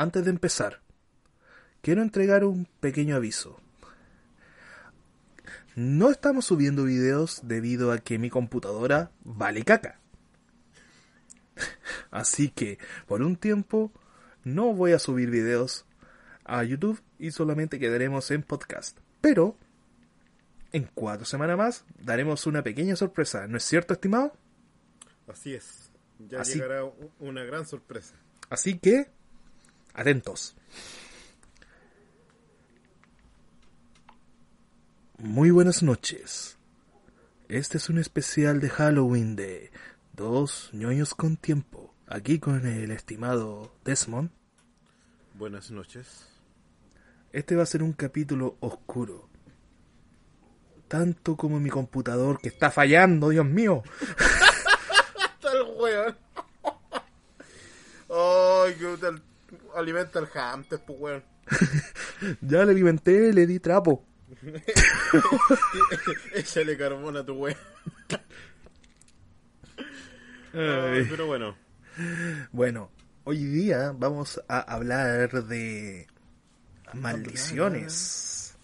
antes de empezar, quiero entregar un pequeño aviso. No estamos subiendo videos debido a que mi computadora vale caca. Así que, por un tiempo, no voy a subir videos a YouTube y solamente quedaremos en podcast. Pero, en cuatro semanas más, daremos una pequeña sorpresa. ¿No es cierto, estimado? Así es. Ya llegará una gran sorpresa. Así que, atentos. Muy buenas noches. Este es un especial de Halloween de Dos ñoños con tiempo. Aquí con el estimado Desmond. Buenas noches. Este va a ser un capítulo oscuro. Tanto como mi computador que está fallando, Dios mío. Está el weón. Ay, que alimenta el hamster, pues weón. ya le alimenté, le di trapo. Échale carbón a tu wey. pero bueno. Bueno, hoy día vamos a hablar de maldiciones.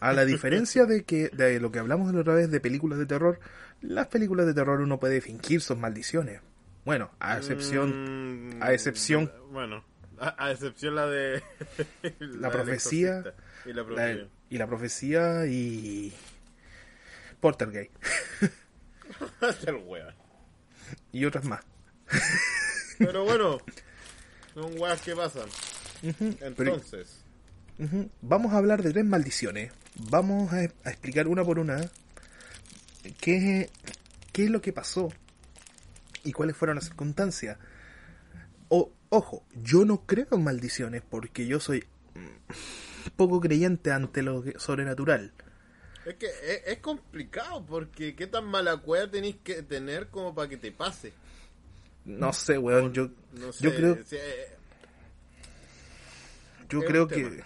A la diferencia de que de lo que hablamos la otra vez de películas de terror, las películas de terror uno puede fingir sus maldiciones. Bueno, a excepción a excepción mm, bueno, a, excepción la de la, profecía, y la profecía y la profecía y Portergate. y otras más. Pero bueno, son weas que pasan. Entonces, vamos a hablar de tres maldiciones. Vamos a, explicar una por una qué, qué es lo que pasó y cuáles fueron las circunstancias. O, ojo, yo no creo en maldiciones porque yo soy mm, poco creyente ante lo sobrenatural. Es que es, complicado porque qué tan mala cueva tenéis que tener como para que te pase. No sé, weón, yo, yo creo... Eh, yo creo que...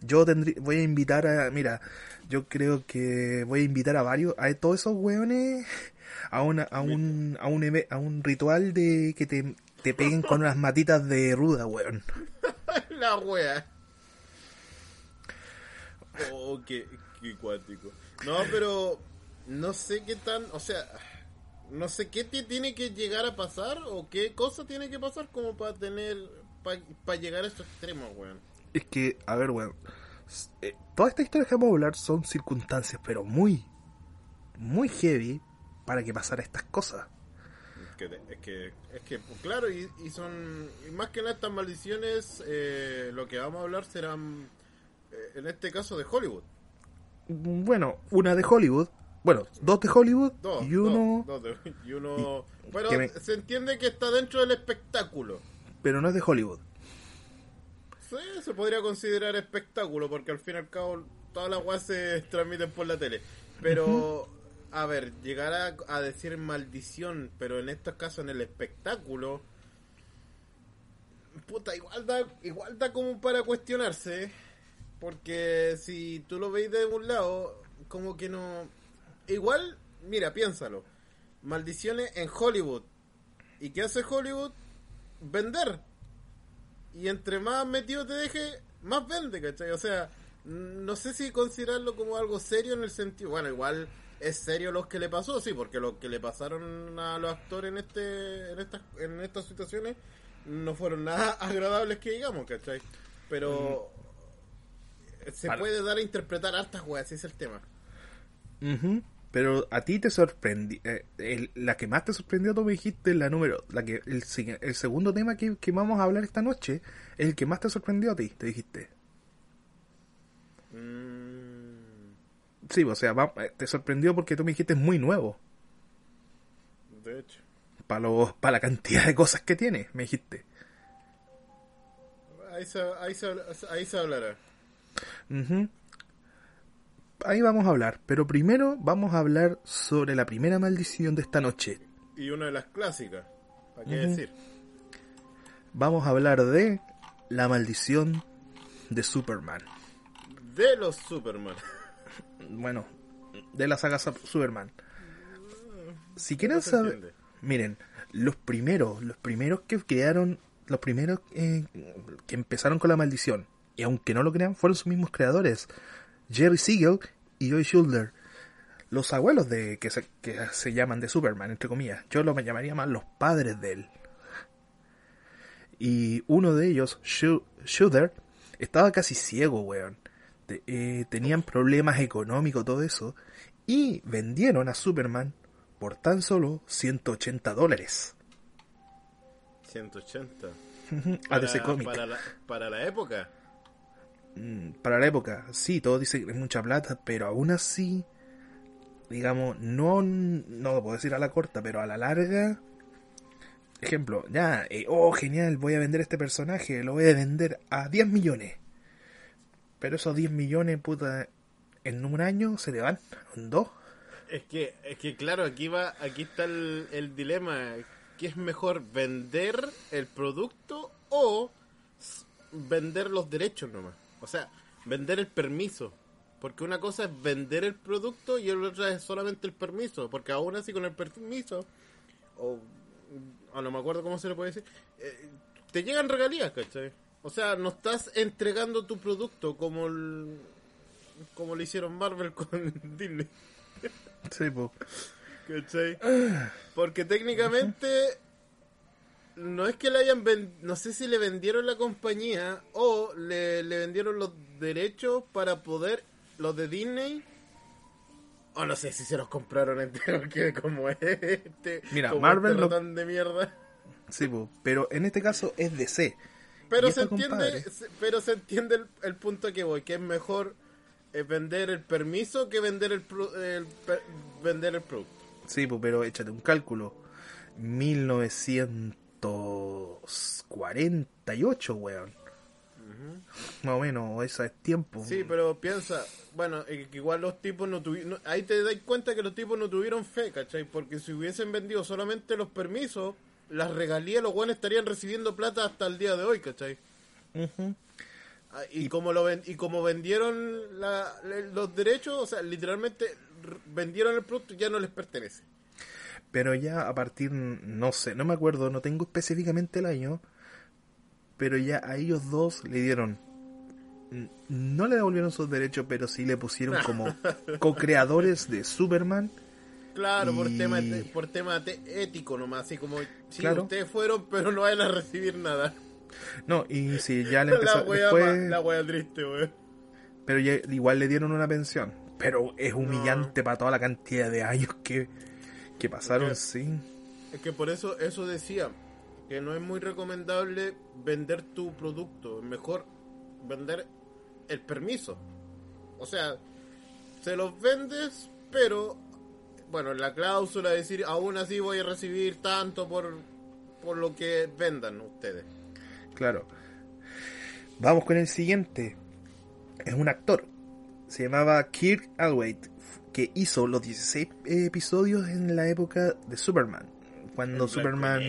Yo tendría, voy a invitar a... Mira, yo creo que voy a invitar a varios, a todos esos weones, a, una, a, un, a, un, a un ritual de que te, te peguen con unas matitas de ruda, weón. La wea. Oh, qué, no, pero no sé qué tan, o sea, no sé qué te tiene que llegar a pasar o qué cosa tiene que pasar como para tener, para llegar a estos extremos, weón. Es que, a ver, weón, eh, todas estas historias que vamos a hablar son circunstancias, pero muy, muy heavy para que pasara estas cosas. Es que, es que, es que pues, claro, y, son, más que nada estas maldiciones, eh, lo que vamos a hablar serán, eh, en este caso, de Hollywood bueno, una de Hollywood, bueno, dos de Hollywood y uno... y uno... Pero se entiende que está dentro del espectáculo. Pero no es de Hollywood. Sí, se podría considerar espectáculo, porque al fin y al cabo todas las guas se transmiten por la tele. Pero, a ver, llegar a, a, decir maldición, pero en estos casos en el espectáculo... Puta, igual da, igual da como para cuestionarse. Porque si tú lo veis de un lado, como que no... Igual, mira, piénsalo. Maldiciones en Hollywood. ¿Y qué hace Hollywood? Vender. Y entre más metido te deje, más vende, ¿cachai? O sea, no sé si considerarlo como algo serio en el sentido... Bueno, igual es serio lo que le pasó, sí, porque lo que le pasaron a los actores en este en estas en estas situaciones no fueron nada agradables que digamos, ¿cachai? Pero se puede dar a interpretar hartas weas, ese es el tema. Pero a ti te sorprendió. Eh, la que más te sorprendió, tú me dijiste la número. la que El, el segundo tema que, vamos a hablar esta noche es el que más te sorprendió a ti, te dijiste. Mm. Sí, o sea, eh, te sorprendió porque tú me dijiste es muy nuevo. De hecho. Para para la cantidad de cosas que tiene, me dijiste. Ahí ahí ahí se hablará. Ahí vamos a hablar, pero primero vamos a hablar sobre la primera maldición de esta noche. Y una de las clásicas, ¿para qué decir? Vamos a hablar de la maldición de Superman. De los Superman. Bueno, de la saga Superman. Si quieren saber, miren, los primeros, los primeros que crearon los primeros eh, que empezaron con la maldición, y aunque no lo crean, fueron sus mismos creadores, Jerry Siegel y Joy Schulder. Los abuelos de que se, que se llaman de Superman, entre comillas. Yo lo llamaría más los padres de él. Y uno de ellos, Schulder, estaba casi ciego, weón. Eh, tenían problemas económicos, todo eso. Y vendieron a Superman por tan solo 180 dólares. 180. a DC Comics. Para la, para la época. Mm, para la época, sí, todos dicen que es mucha plata, pero aún así, digamos, no, no lo puedo decir a la corta, pero a la larga, ejemplo, ya, eh, oh, genial, voy a vender este personaje, lo voy a vender a 10 millones. Pero esos 10 millones, puta, en un año se le van, en dos. Es que, es que claro, aquí va, aquí está el, dilema. ¿Qué es mejor, vender el producto o vender los derechos nomás? O sea, vender el permiso. Porque una cosa es vender el producto y la otra es solamente el permiso. Porque aún así con el permiso, o, no me acuerdo cómo se le puede decir, eh, te llegan regalías, ¿cachai? O sea, no estás entregando tu producto como como le hicieron Marvel con Disney. Sí, po. ¿Cachai? Porque técnicamente no es que le hayan no sé si le vendieron la compañía o le, vendieron los derechos para poder los de Disney o no sé si se los compraron enteros que como es este mira Marvel este de mierda sí pero en este caso es DC pero se entiende pero se entiende el, punto a que voy que es mejor eh, vender el permiso que vender el, el vender el producto sí pero échate un cálculo 1900 48, weón. Más o menos, eso es tiempo. Sí, pero piensa, bueno, igual los tipos no tuvieron. Ahí te das cuenta que los tipos no tuvieron fe, ¿cachai? Porque si hubiesen vendido solamente los permisos, las regalías, los weones estarían recibiendo plata hasta el día de hoy, ¿cachai? Ah, y, como lo ven, y como vendieron los derechos, o sea, literalmente vendieron el producto y ya no les pertenece pero ya a partir, no sé, no me acuerdo, no tengo específicamente el año, pero ya a ellos dos le dieron, no le devolvieron sus derechos, pero sí le pusieron como co-creadores de Superman. Claro, por tema por tema ético nomás, así como, sí, ustedes fueron, pero no van a recibir nada. No, y si ya le empezó la después... La wea triste. Pero ya, igual le dieron una pensión. Pero es humillante para toda la cantidad de años que que pasaron, sí. Es que por eso eso decía que no es muy recomendable vender tu producto, mejor vender el permiso. O sea, se los vendes, pero bueno, la cláusula de decir, aún así voy a recibir tanto por por lo que vendan ustedes. Claro. Vamos con el siguiente. Es un actor. Se llamaba Kirk Alwaite que hizo los 16 episodios en la época de Superman. Cuando Superman...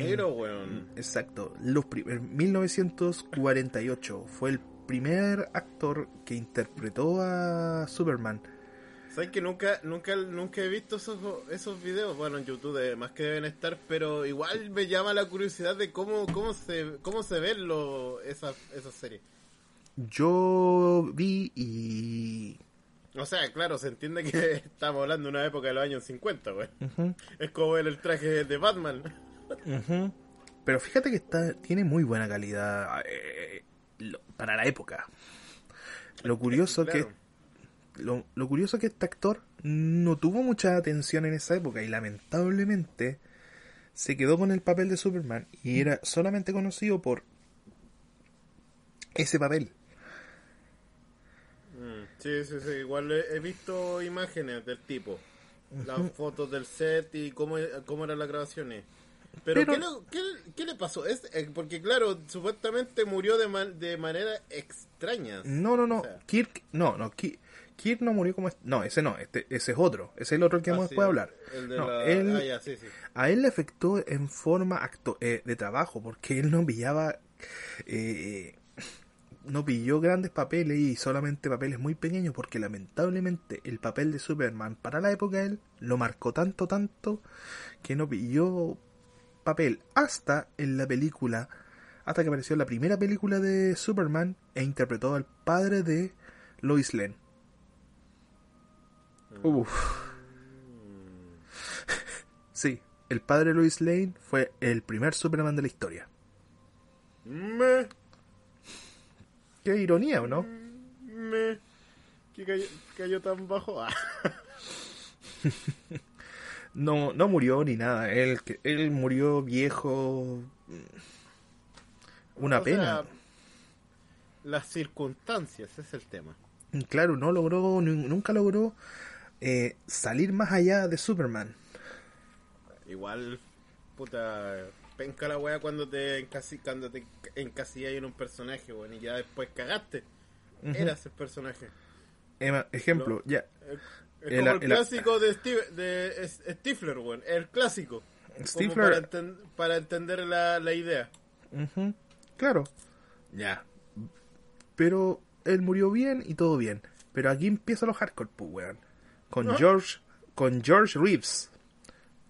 Exacto. Los 1948 fue el primer actor que interpretó a Superman. ¿Sabes que nunca, nunca, nunca he visto esos, esos videos? Bueno, en YouTube más que deben estar, pero igual me llama la curiosidad de cómo, cómo se, cómo se ven lo, esas, esas series. Yo vi y o sea, claro, se entiende que estamos hablando de una época de los años 50, güey. Es como ver el traje de Batman. Pero fíjate que está tiene muy buena calidad eh, para la época. Lo curioso que lo, lo curioso que este actor no tuvo mucha atención en esa época y lamentablemente se quedó con el papel de Superman y era solamente conocido por ese papel. Sí, sí, sí. Igual he, visto imágenes del tipo. Las fotos del set y cómo, cómo eran las grabaciones. Pero, ¿qué, le, pasó? Es, eh, porque, claro, supuestamente murió de, de manera extraña. No, no, no. Kirk, no, no. Kirk, no murió como. No, ese no. Este, ese es otro. Ese es el otro que vamos a hablar. A él le afectó en forma acto, eh, de trabajo porque él no pillaba. Eh, no pilló grandes papeles y solamente papeles muy pequeños porque lamentablemente el papel de Superman para la época de él lo marcó tanto, tanto que no pilló papel hasta en la película hasta que apareció la primera película de Superman e interpretó al padre de Lois Lane. Uf. Sí, el padre de Lois Lane fue el primer Superman de la historia. Me, Qué ironía, ¿o no? me. ¿Qué cayó, cayó tan bajo? Ah. No, no murió ni nada. Él, que- él murió viejo. Una O pena. sea, las circunstancias, ese es el tema. Claro, no logró, nu- nunca logró eh, salir más allá de Superman. Igual, puta, penca la wea cuando te, encasi, cuando te encasillas en un personaje, weón, y ya después cagaste. Eras el personaje. Ema- ejemplo, ya. Es es El- como el, el- clásico de, Steve, de Stifler, weón, el clásico. Stifler- para, enten- para entender la, la idea. Claro. Ya. Pero él murió bien y todo bien. Pero aquí empieza los hardcore, pues, weón. Con ¿Ah? George, con George Reeves.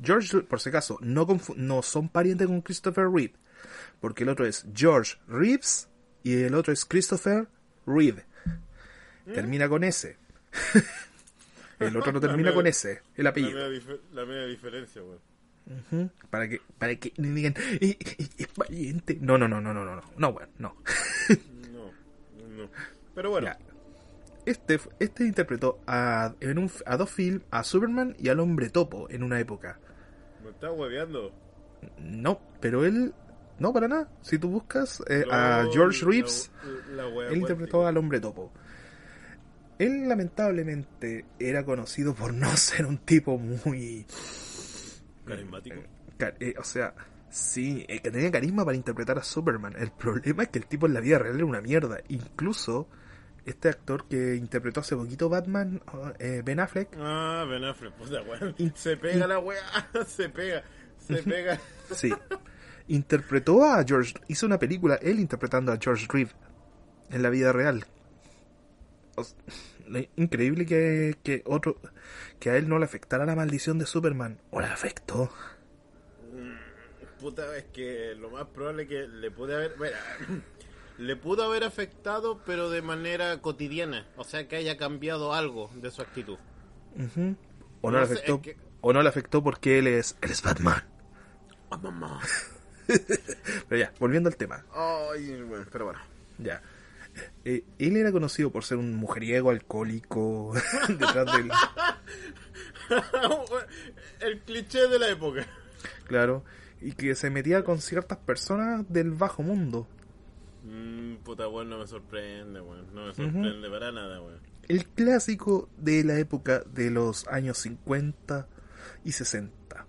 George, por si acaso, no, no son parientes con Christopher Reeve. Porque el otro es George Reeves y el otro es Christopher Reeve. Termina con S. el otro no termina media- con S, el La apellido. media, dif- la media diferencia. Ujú, Para que, para que ni digan, "Eh, eh, es pariente. No, no, no, no, no, no, no, no, weón, no. No, no. Pero bueno, Ya. Este, este interpretó a, en un, a dos films, a Superman y al Hombre Topo en una época. me estás hueveando. No, pero él, no para nada. Si tú buscas eh, No, a George la- Reeves, la, wea él interpretó al Hombre Topo. Él lamentablemente era conocido por no ser un tipo muy... Carismático. ca- eh, o sea, sí, eh, que tenía carisma para interpretar a Superman. El problema es que el tipo en la vida real era una mierda. Incluso este actor que interpretó hace poquito Batman, eh, Ben Affleck, Ah, Ben Affleck, puta weón. In- Se pega la wea, se pega, se pega. Sí. Interpretó a George. Hizo una película, él interpretando a George Reeve en la vida real. O increíble que, que otro. que a él no le afectara la maldición de Superman. O le afectó. Puta, es que lo más probable que le pude haber. Mira, le pudo haber afectado, pero de manera cotidiana. O sea, que haya cambiado algo de su actitud. O no, No le sé, afectó. es que- O no le afectó porque él es. él es Batman. ¡Ah, mamá! Pero ya, volviendo al tema. Ay, bueno, pero bueno. Ya. Eh, él era conocido por ser un mujeriego alcohólico detrás del. El cliché de la época. Claro. Y que se metía con ciertas personas del bajo mundo. Mm, puta, weón, no me sorprende, weón. No me sorprende para nada, weón. El clásico de la época de los años 50 y 60.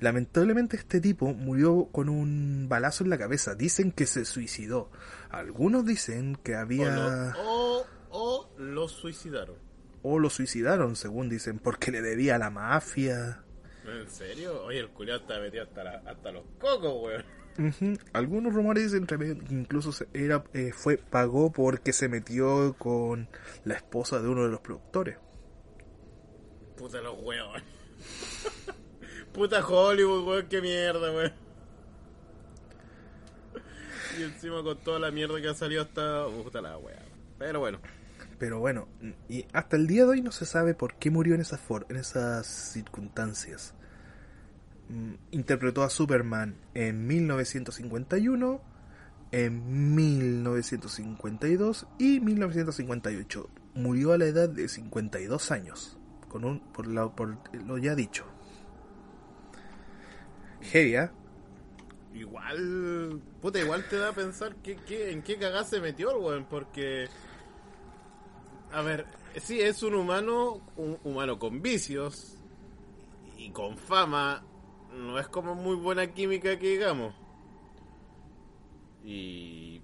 Lamentablemente este tipo murió con un balazo en la cabeza. Dicen que se suicidó. Algunos dicen que O, había... lo, o, o lo suicidaron. O lo suicidaron, según dicen, porque le debía a la mafia. ¿En serio? Oye, el culiao está metido hasta, la- hasta los cocos, weón. Ujú. Algunos rumores dicen que incluso se- era, eh, fue pagó porque se metió con la esposa de uno de los productores. Puta los weón. Puta Hollywood, weón, qué mierda, weón. Y encima con toda la mierda que ha salido hasta... Puta la weón. Pero bueno. Pero bueno, y hasta el día de hoy no se sabe por qué murió en esas, for- en esas circunstancias. Mm, Interpretó a Superman en 1951, en 1952 y 1958. Murió a la edad de 52 años, con un, por, la- por lo ya dicho. Heavy, ¿ah? Igual... Puta, igual te da a pensar que, que- en qué cagada se metió el weón, porque... A ver, sí, es un humano, un humano con vicios y con fama. No es como muy buena química que digamos. Y,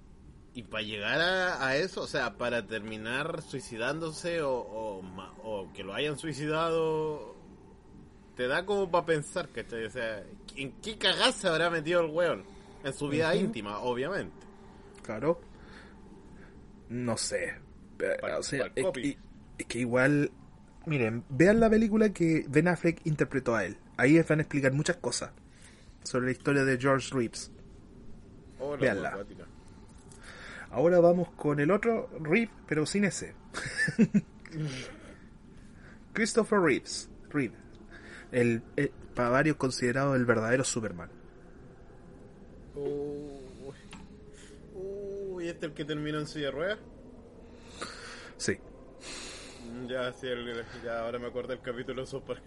y para llegar a, a eso, o sea, para terminar suicidándose o, o, que lo hayan suicidado, te da como para pensar, ¿cachai? O sea, ¿en qué cagada se habrá metido el weón? En su vida íntima, obviamente. Claro. No sé. O sea, pa'l es, que, es que igual. Miren, vean la película que Ben Affleck interpretó a él. Ahí van a explicar muchas cosas sobre la historia de George Reeves. Oh, la Véanla. acuática. Ahora vamos con el otro Reeve, pero sin ese. Christopher Reeves. Reeve. El, el- para varios considerado el verdadero Superman. Uy. Uy, ¿este es el que terminó en silla de ruedas? Sí. Mm, Ya, sí, el- ya ahora me acuerdo del capítulo super.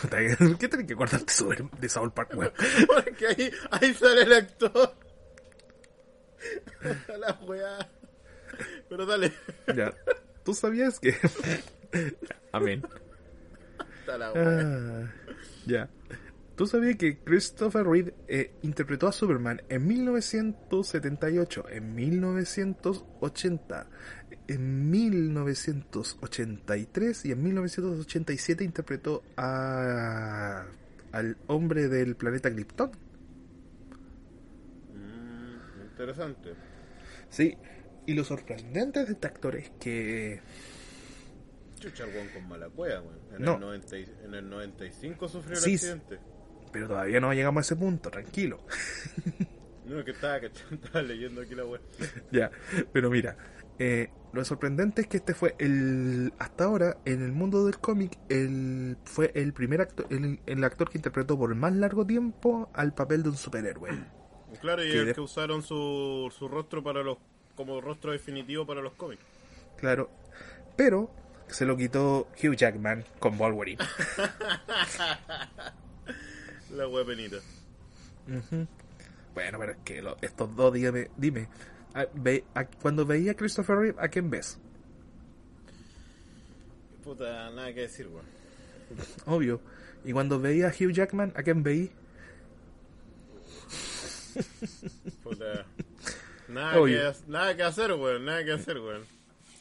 Puta, ¿Qué tenés que sobre- de South Park, weón? Porque ahí, ahí sale el actor. La weá. Pero dale. Ya. ¿Tú sabías que...? Amén. Está la weá. Ah, ya. ¿Tú sabías que Christopher Reeve eh, interpretó a Superman en 1978, en 1980, en 1983 y en 1987 interpretó a al hombre del planeta Krypton? Mm, interesante. Sí. Y lo sorprendente de este actor es que Chucha, con mala cueva. En, No. el 90 y- en el 95 sufrió el Sí, accidente. Pero todavía no llegamos a ese punto, tranquilo. No, que estaba, estaba leyendo aquí la weá. Ya, pero mira, eh, lo sorprendente es que este fue el, hasta ahora, en el mundo del cómic, el, fue el primer actor, el, el actor que interpretó por más largo tiempo al papel de un superhéroe. Claro, y Que el de- que usaron su, su rostro para los como rostro definitivo para los cómics. Claro, pero se lo quitó Hugh Jackman con Wolverine. La weá penita. Bueno, pero es que lo- estos dos, dígame, dime, a- ve- a- cuando veía a Christopher Reeve, ¿a quién ves? Puta, nada que decir, weón. Obvio. Y cuando veía a Hugh Jackman, ¿a quién veí? Puta. Nada Obvio. que, ha- nada que hacer, weón. Nada que hacer, weón.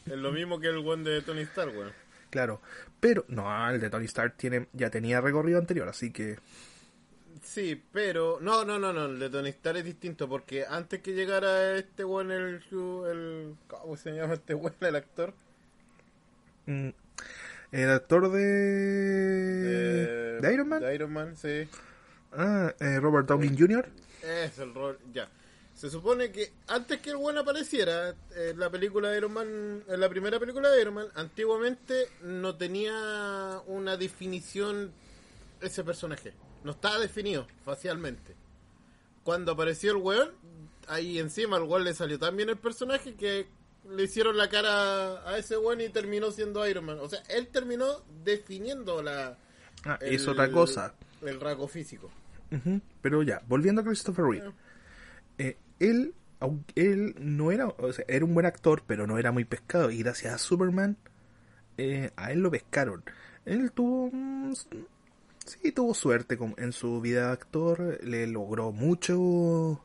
Es lo mismo que el weón de Tony Stark, weón. Claro, pero no, el de Tony Stark tiene, ya tenía recorrido anterior, así que Sí, pero. No, no, no, no. El de Tony Stark es distinto porque antes que llegara este weón, el. el ¿Cómo se llama este weón, el actor? mm, el actor de, De- de Iron Man, De Iron Man, sí. ah, eh, Robert Downey Jr. Es el rol, ya. Se supone que antes que el weón apareciera en la película de Iron Man, en la primera película de Iron Man, antiguamente no tenía una definición ese personaje. No estaba definido facialmente. Cuando apareció el weón, ahí encima al weón le salió tan bien el personaje que le hicieron la cara a ese weón y terminó siendo Iron Man. O sea, él terminó definiendo la... Ah, el- es otra cosa. El rasgo físico. Pero ya, volviendo a Christopher Reeve. Eh, él, aunque él no era, o sea, era un buen actor, pero no era muy pescado. Y gracias a Superman, eh, a él lo pescaron. Él tuvo, sí, tuvo suerte en su vida de actor. Le logró mucho,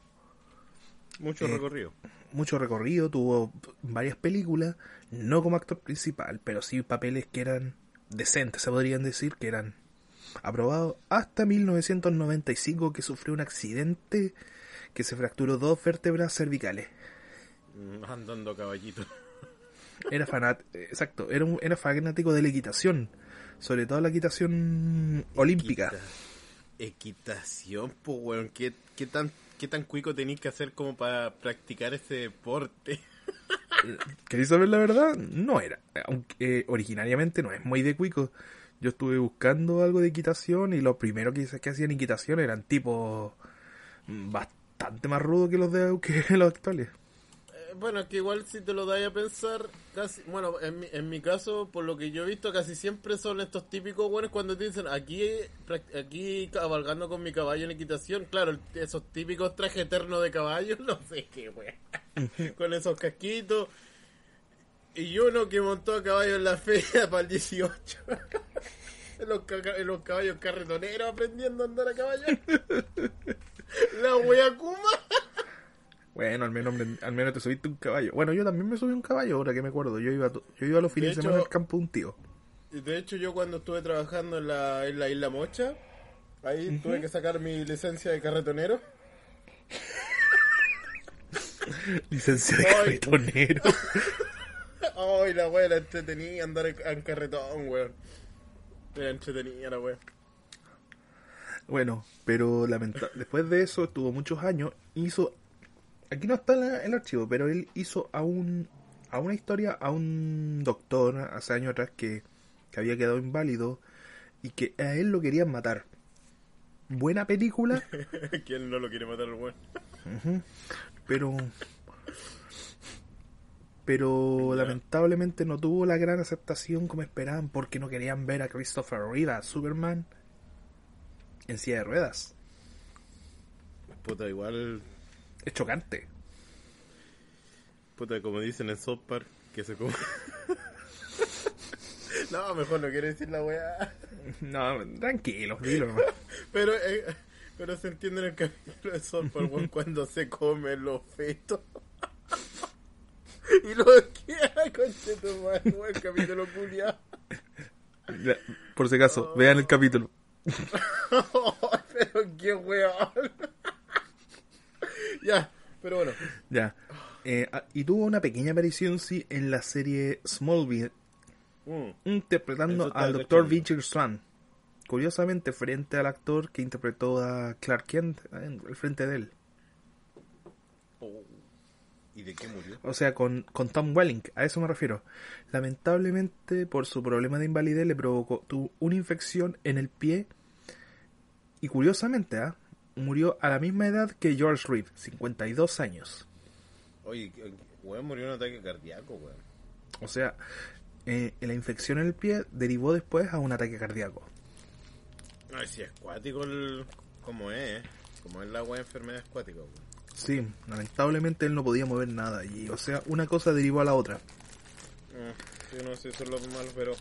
Mucho Eh, recorrido. mucho recorrido. Tuvo varias películas, no como actor principal, pero sí papeles que eran decentes, se podrían decir, que eran aprobados hasta 1995 que sufrió un accidente que se fracturó dos vértebras cervicales. Mm, Andando caballito. Era fanat exacto, era, un- era fanático de la equitación, sobre todo la equitación olímpica. Equitación, pues, weón. ¿Qué, qué tan, ¿Qué tan cuico tenéis que hacer como para practicar ese deporte? ¿Queréis saber la verdad? No era, aunque eh, originariamente no es muy de cuico. Yo estuve buscando algo de equitación y lo primero que, que hacían equitación eran tipos bastante más rudos que los de que los actuales. Bueno, es que igual si te lo dais a pensar, casi, bueno, en mi, en mi caso, por lo que yo he visto, casi siempre son estos típicos buenos cuando te dicen aquí, aquí cabalgando con mi caballo en equitación, claro, esos típicos trajes eternos de caballo, no sé qué, weón, con esos casquitos. Y uno que montó a caballo en la feria para el 18. en, los, los caballos carretoneros aprendiendo a andar a caballo. La wea Kuma. Bueno, al menos me- al menos te subiste un caballo. Bueno, yo también me subí un caballo, ahora que me acuerdo. Yo iba yo iba los fines de, semana al campo de un tío. Y de hecho yo cuando estuve trabajando en la, en la isla Mocha, ahí tuve que sacar mi licencia de carretonero. Licencia de Ay. carretonero. Ay, la wea era entretenida andar en, carretón, weón. Era entretenida la wea. Bueno, pero lamenta- después de eso estuvo muchos años. Hizo. Aquí no está la- el archivo, pero él hizo a un. a una historia a un doctor hace años atrás que, que había quedado inválido y que a él lo querían matar. Buena película, ¿Quién no lo quiere matar pero. Pero lamentablemente no tuvo la gran aceptación como esperaban porque no querían ver a Christopher Reeve, Superman, en silla de ruedas. Puta, igual. Es chocante. Puta, como dicen en South Park, que se come. no, mejor no quiero decir la weá. No, tranquilo, dilo. Pero, eh, pero se entiende en el capítulo de South Park, weón, cuando se comen los fetos. y lo queda, conche tu madre, weón, el capítulo culiado. Por si acaso, vean el capítulo. pero qué weón. Ya, pero bueno. Ya. Eh, ah, y tuvo una pequeña aparición, sí, en la serie Smallville, Mm. interpretando al Dr. hecho. Victor Swan. Curiosamente, frente al actor que interpretó a Clark Kent, en el frente de él. Oh. ¿Y de qué murió? O sea, con, con Tom Welling, a eso me refiero. Lamentablemente, por su problema de invalidez, le provocó tuvo una infección en el pie. Y curiosamente, ¿ah? Murió a la misma edad que George Reed, 52 años. Oye, weón murió un ataque cardíaco, weón. O sea, eh, la infección en el pie derivó después a un ataque cardíaco. Ay, si es cuático el... como es, ¿eh? como es la weá enfermedad escuática, weón. Sí, lamentablemente él no podía mover nada. Y, o sea, una cosa derivó a la otra. Mm, Yo no sé, eso es lo malo, pero...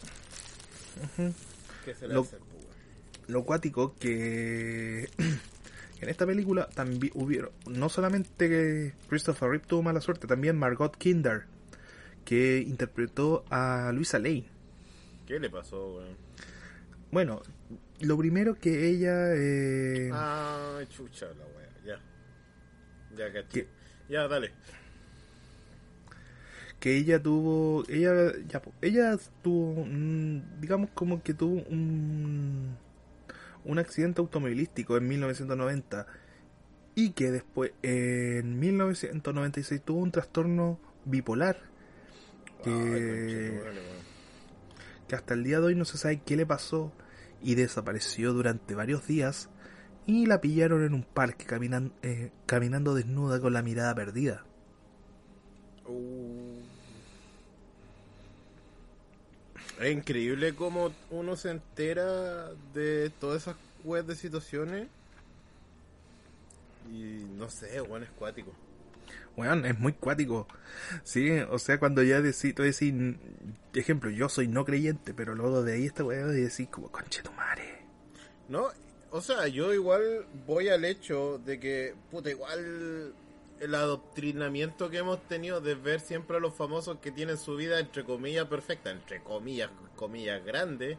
¿Qué se le Lo- hace, weón? Lo cuático que en esta película también hubieron, no solamente que Christopher Reeve tuvo mala suerte, también Margot Kinder, que interpretó a Luisa Lane. ¿Qué le pasó, weón? Bueno, lo primero que ella... eh, Ah, chucha la weá, ya. Ya. ¿Qué? Ya, dale. que ella tuvo ella ya ella tuvo digamos como que tuvo un un accidente automovilístico en 1990 y que después en 1996 tuvo un trastorno bipolar que, Ay, que hasta el día de hoy no se sabe qué le pasó y desapareció durante varios días y la pillaron en un parque caminan- eh, caminando desnuda con la mirada perdida Uh. Es increíble cómo uno se entera de todas esas weas de situaciones. Y no sé, weón, es cuático. Weón, es muy cuático. Sí, o sea, cuando ya decís, tú decís, ejemplo, yo soy no creyente, pero luego de ahí esta weá y decís como, conche tu madre. No, o sea, yo igual voy al hecho de que, puta, igual el adoctrinamiento que hemos tenido de ver siempre a los famosos que tienen su vida entre comillas perfecta, entre comillas, comillas grandes.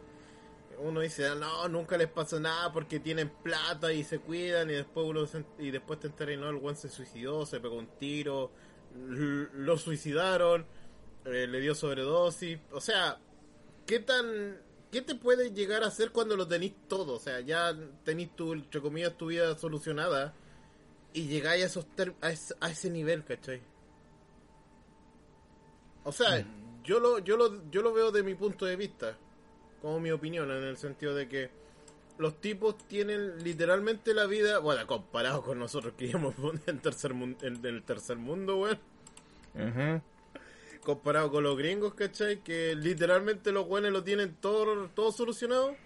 Uno dice, "Ah, no, nunca les pasa nada porque tienen plata y se cuidan y después uno se- y después te enteras y no, el weón se suicidó, se pegó un tiro, lo suicidaron, eh, le dio sobredosis, o sea, ¿qué tan qué te puede llegar a hacer cuando lo tenéis todo? O sea, ya tenéis tu entre comillas tu vida solucionada y llegáis a esos ter- a, ese, a ese nivel, ¿cachai? O sea, yo lo yo lo yo lo veo de mi punto de vista, como mi opinión en el sentido de que los tipos tienen literalmente la vida, bueno, comparado con nosotros que vivimos en tercer mun- en el tercer mundo, weón comparado con los gringos, ¿cachai? Que literalmente los buenos lo tienen todo, todo solucionado.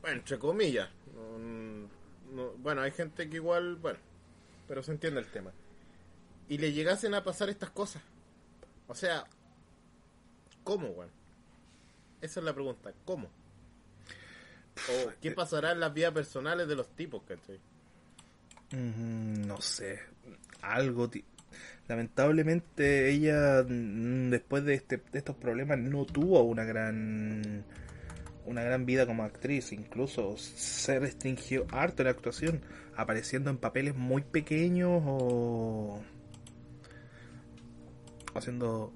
Bueno, entre comillas. No- no- bueno, hay gente que igual, bueno, pero se entiende el tema. Y le llegasen a pasar estas cosas. O sea, ¿cómo, weón? Esa es la pregunta, ¿cómo? ¿O qué pasará en las vidas personales de los tipos, ¿cachai? Mm, no sé, algo... Lamentablemente ella, mm, después de, este, de estos problemas, no tuvo una gran una gran vida como actriz, incluso se restringió harto la actuación, apareciendo en papeles muy pequeños o haciendo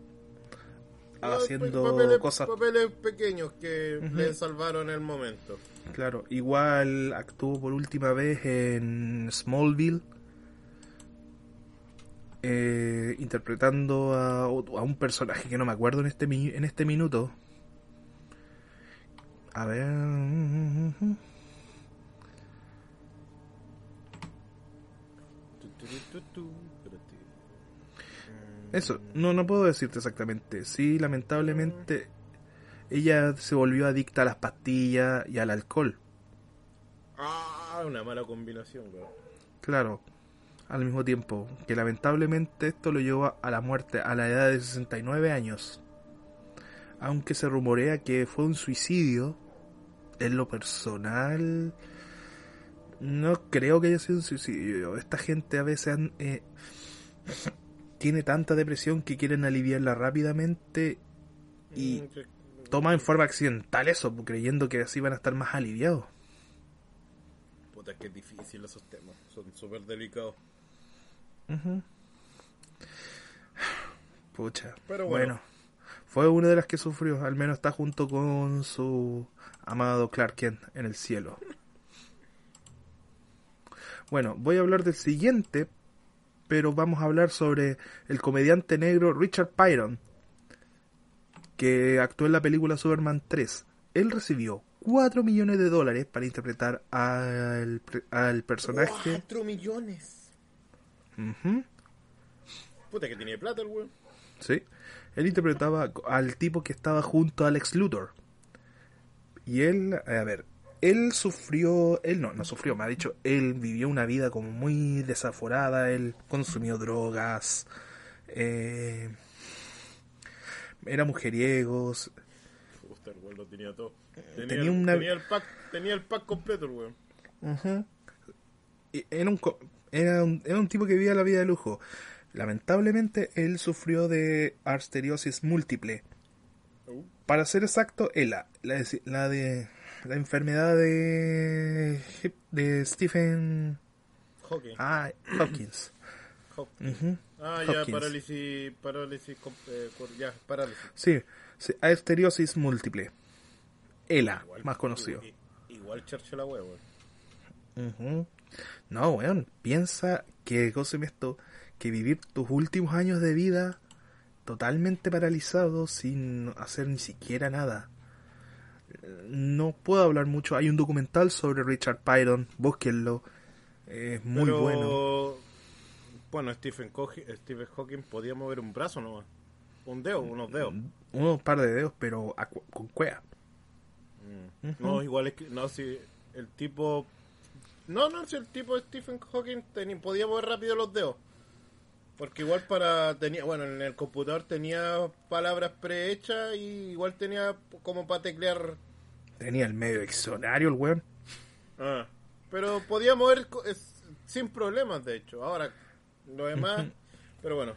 No, haciendo papeles, cosas. papeles pequeños que le salvaron el momento. Claro, igual actuó por última vez en Smallville, eh, interpretando a, a un personaje que no me acuerdo en este, en este minuto. A ver. Eso, no, no puedo decirte exactamente. Sí, lamentablemente ella se volvió adicta a las pastillas y al alcohol. Ah, una mala combinación. Claro, al mismo tiempo, que lamentablemente esto lo llevó a la muerte a la edad de 69 años. Aunque se rumorea que fue un suicidio, en lo personal, no creo que haya sido un suicidio. Esta gente a veces han, eh, tiene tanta depresión que quieren aliviarla rápidamente y Mm, toman en forma accidental eso, creyendo que así van a estar más aliviados. Puta, que es difícil esos temas. Son súper delicados. Pucha. Pero bueno. bueno. Fue una de las que sufrió. Al menos está junto con su amado Clark Kent en el cielo. Bueno, voy a hablar del siguiente, pero vamos a hablar sobre el comediante negro Richard Pyron, que actuó en la película Superman 3. Él recibió 4 millones de dólares para interpretar al, al personaje. 4 millones. Puta, que tiene plata el weón. Sí. Él interpretaba al tipo que estaba junto a Lex Luthor. Y él, a ver, él sufrió, él no, no sufrió, me ha dicho, él vivió una vida como muy desaforada, él consumió drogas, eh, era mujeriego, Puta, el weón lo tenía todo. Tenía, Tenía el, una- tenía el pack, tenía el pack completo el weón. Era era, un, era un tipo que vivía la vida de lujo. Lamentablemente, él sufrió de arteriosis múltiple. Uh, Para ser exacto, ELA, la, de- la de la enfermedad de de Stephen hockey. ah, Hopkins. hockey. Ujú. Ah, ya, Hopkins. parálisis, parálisis, eh, ya, parálisis. Sí, sí, arteriosis múltiple. ELA, Igual- más conocido. Igual Churchill la weón. Ujú. No, weón, piensa que, ¿cómo se llama esto? Que vivir tus últimos años de vida totalmente paralizado sin hacer ni siquiera nada. No puedo hablar mucho. Hay un documental sobre Richard Pyron, búsquenlo. Es muy Pero, bueno. Bueno, Stephen, Stephen Hawking podía mover un brazo nomás. Un dedo, unos dedos. Unos par de dedos, pero cu- con cuea. Mm. No, igual es que, no, si el tipo... No, no, si el tipo de Stephen Hawking teni- podía mover rápido los dedos. Porque igual para, tenía, bueno, en el computador tenía palabras prehechas y igual tenía como para teclear. Tenía el medio diccionario el weón. Ah, pero podía mover es- sin problemas, de hecho. Ahora, lo demás, pero bueno.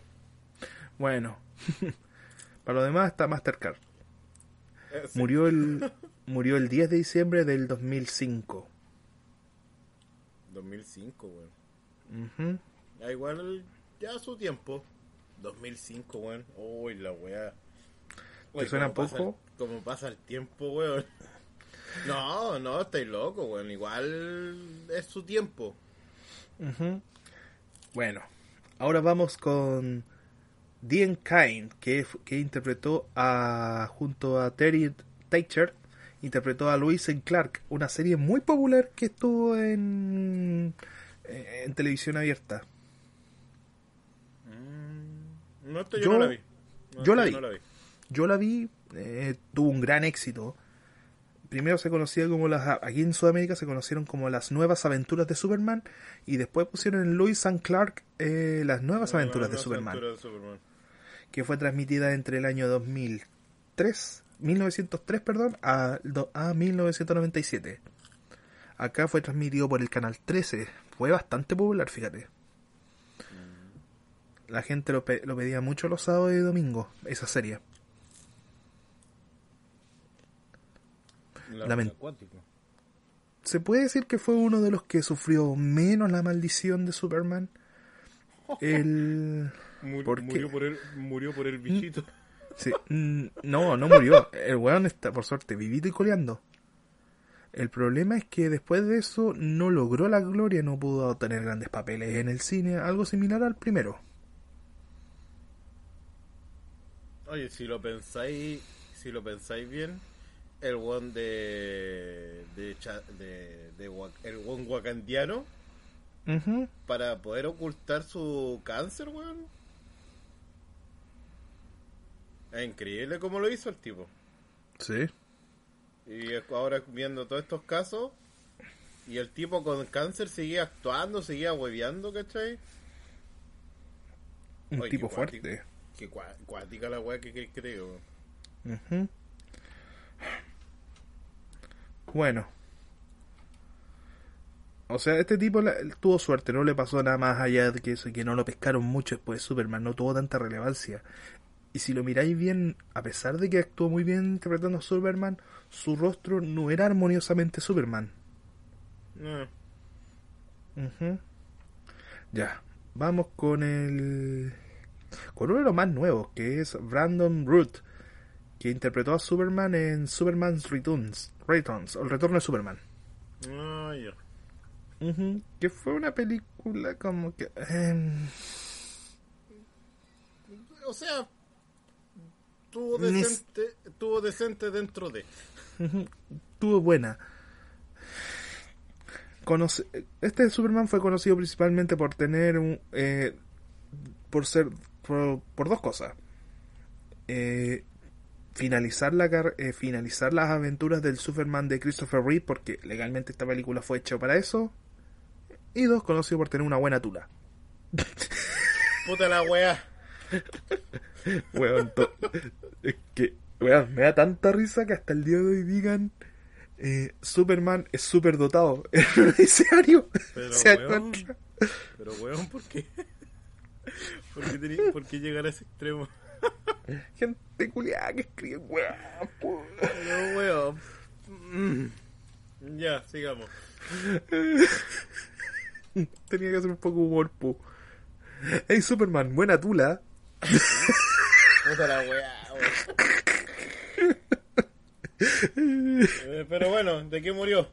Bueno. Para lo demás está Mastercard. eh, sí. Murió el, murió el 10 de diciembre del 2005. 2005, weón. Ujú. Ya igual, ya su tiempo. 2005, weón. Uy, la weá. ¿Te suena poco? Cómo pasa el tiempo, weón. No, no, estáis loco, weón. Igual es su tiempo. Bueno, ahora vamos con Dean Kine, que, que interpretó a, junto a Terry Thatcher, interpretó a Lois en Clark, una serie muy popular que estuvo en, en televisión abierta. No, esto yo, Yo- no la vi. No, yo la vi. no la vi. Yo la vi, eh, tuvo un gran éxito. Primero se conocía como las, aquí en Sudamérica se conocieron como las nuevas aventuras de Superman y después pusieron en Lois and Clark eh, las nuevas aventuras de Nuevas Superman. aventuras de Superman. que fue transmitida entre el año 2003, 1903, perdón, a, a 1997. Acá fue transmitido por el canal 13. Fue bastante popular, fíjate. La gente lo, pe- lo pedía mucho los sábados y domingos, esa serie. La- Lament- acuático. Se puede decir que fue uno de los que sufrió menos la maldición de Superman. El... Mu- ¿Por qué? murió, por el, murió por el bichito. Sí, no, no murió. El weón está, por suerte, vivito y coleando. El problema es que después de eso no logró la gloria, no pudo tener grandes papeles en el cine, algo similar al primero. Oye, si lo pensáis, si lo pensáis bien, el one de de, de, de el one wakandiano para poder ocultar su cáncer, weón. Es increíble cómo lo hizo el tipo. Sí. Y ahora viendo todos estos casos, y el tipo con cáncer seguía actuando, seguía hueveando, ¿cachai? Un Oye, tipo fuerte. Cua- cuática la weá que, que creo. Bueno. O sea, este tipo la- tuvo suerte, no le pasó nada más allá de que eso, que no lo pescaron mucho después de Superman, no tuvo tanta relevancia. Y si lo miráis bien, a pesar de que actuó muy bien interpretando a Superman, su rostro no era armoniosamente Superman. No. Ujú. Ya, vamos con el... Con uno de los más nuevos, que es Brandon Root, que interpretó a Superman en Superman's Returns, Returns o El Retorno de Superman. Ah, ya. Ujú, Que fue una película como que... em, O sea, tuvo decente, tuvo decente dentro de. estuvo buena. Conoce- este Superman fue conocido principalmente por tener un... eh, por ser... Por, por dos cosas. Eh, finalizar, la eh, finalizar las aventuras del Superman de Christopher Reeve, porque legalmente esta película fue hecha para eso. Y dos, conocido por tener una buena tula. Puta la weá. Weón, es que, weón, me da tanta risa que hasta el día de hoy digan eh, Superman es súper dotado en un escenario. Pero, weón. Pero weón, ¿por qué? ¿Por qué, tení- por qué llegar a ese extremo? Gente culiada que escribe, weón. Pero weón. Mm. Ya, sigamos. Tenía que hacer un poco de humor, po. Hey Superman, buena tula. Puta la weá, weón. Eh, Pero bueno, ¿de qué murió?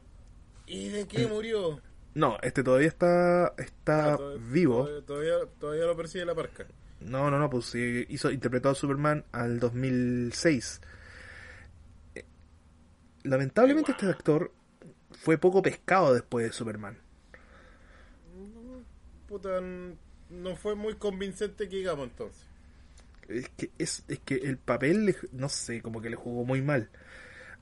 ¿Y de qué murió? No, este todavía está, está Ah, vivo. Todavía, todavía, lo persigue la parca. No, no, no, pues hizo, interpretó a Superman al 2006. Eh, Lamentablemente este actor fue poco pescado después de Superman. Puta, no fue muy convincente que digamos entonces. Es que, es, es que el papel, no sé, como que le jugó muy mal.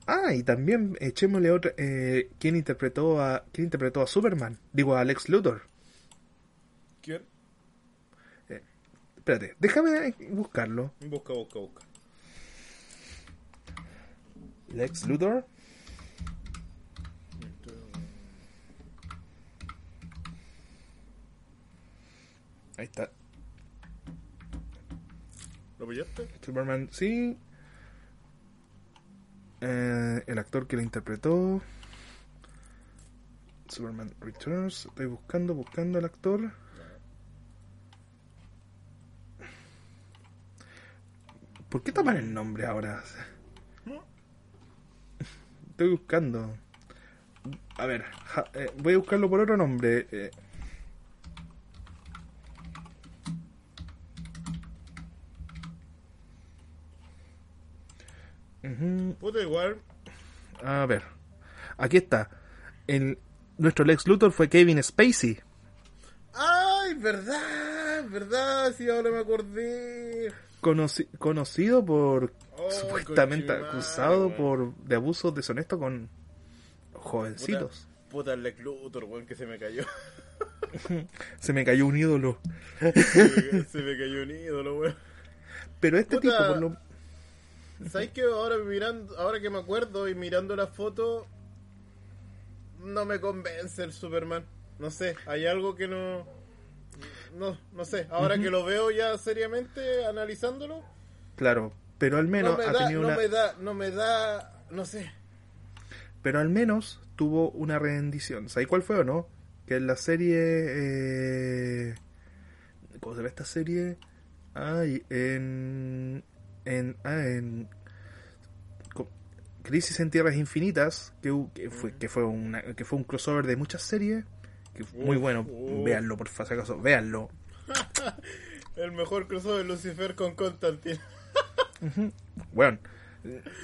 Ah, y también echémosle otra... Eh, ¿quién, interpretó a, ¿Quién interpretó a Superman? Digo, a Lex Luthor. ¿Quién? Espérate, déjame buscarlo. Busca, busca, busca. Lex Luthor. Ahí está. ¿Lo pillaste? Superman, sí. Eh, el actor que lo interpretó. Superman Returns. Estoy buscando, buscando al actor. ¿Por qué tapan el nombre ahora? Estoy buscando. A ver, eh, voy a buscarlo por otro nombre. eh. Puta, igual. A ver, aquí está. El, nuestro Lex Luthor fue Kevin Spacey. ¡Ay, verdad! ¿Verdad? Sí, ahora me acordé. Conoci- conocido por Oh, supuestamente acusado por de abuso deshonesto con jovencitos. Puta, Lex Luthor, weón, que se me cayó. Se me cayó un ídolo. se, me, se me cayó un ídolo, weón. Pero este Puta. tipo, por lo, ¿Sabes que ahora mirando, ahora que me acuerdo y mirando la foto, no me convence el Superman? No sé, hay algo que no. No, no sé. Ahora que lo veo ya seriamente, analizándolo, claro, pero al menos no me ha da, tenido no una, me da, no me da, no sé. pero al menos tuvo una rendición. ¿Sabes cuál fue o no? Que en la serie, eh, ¿cómo se llama esta serie? Ay, en en, ah, en Crisis en Tierras Infinitas, que, fue, que, fue una, que fue un crossover de muchas series, que fue muy bueno, véanlo por si acaso, véanlo. El mejor crossover de Lucifer con Constantine. Bueno,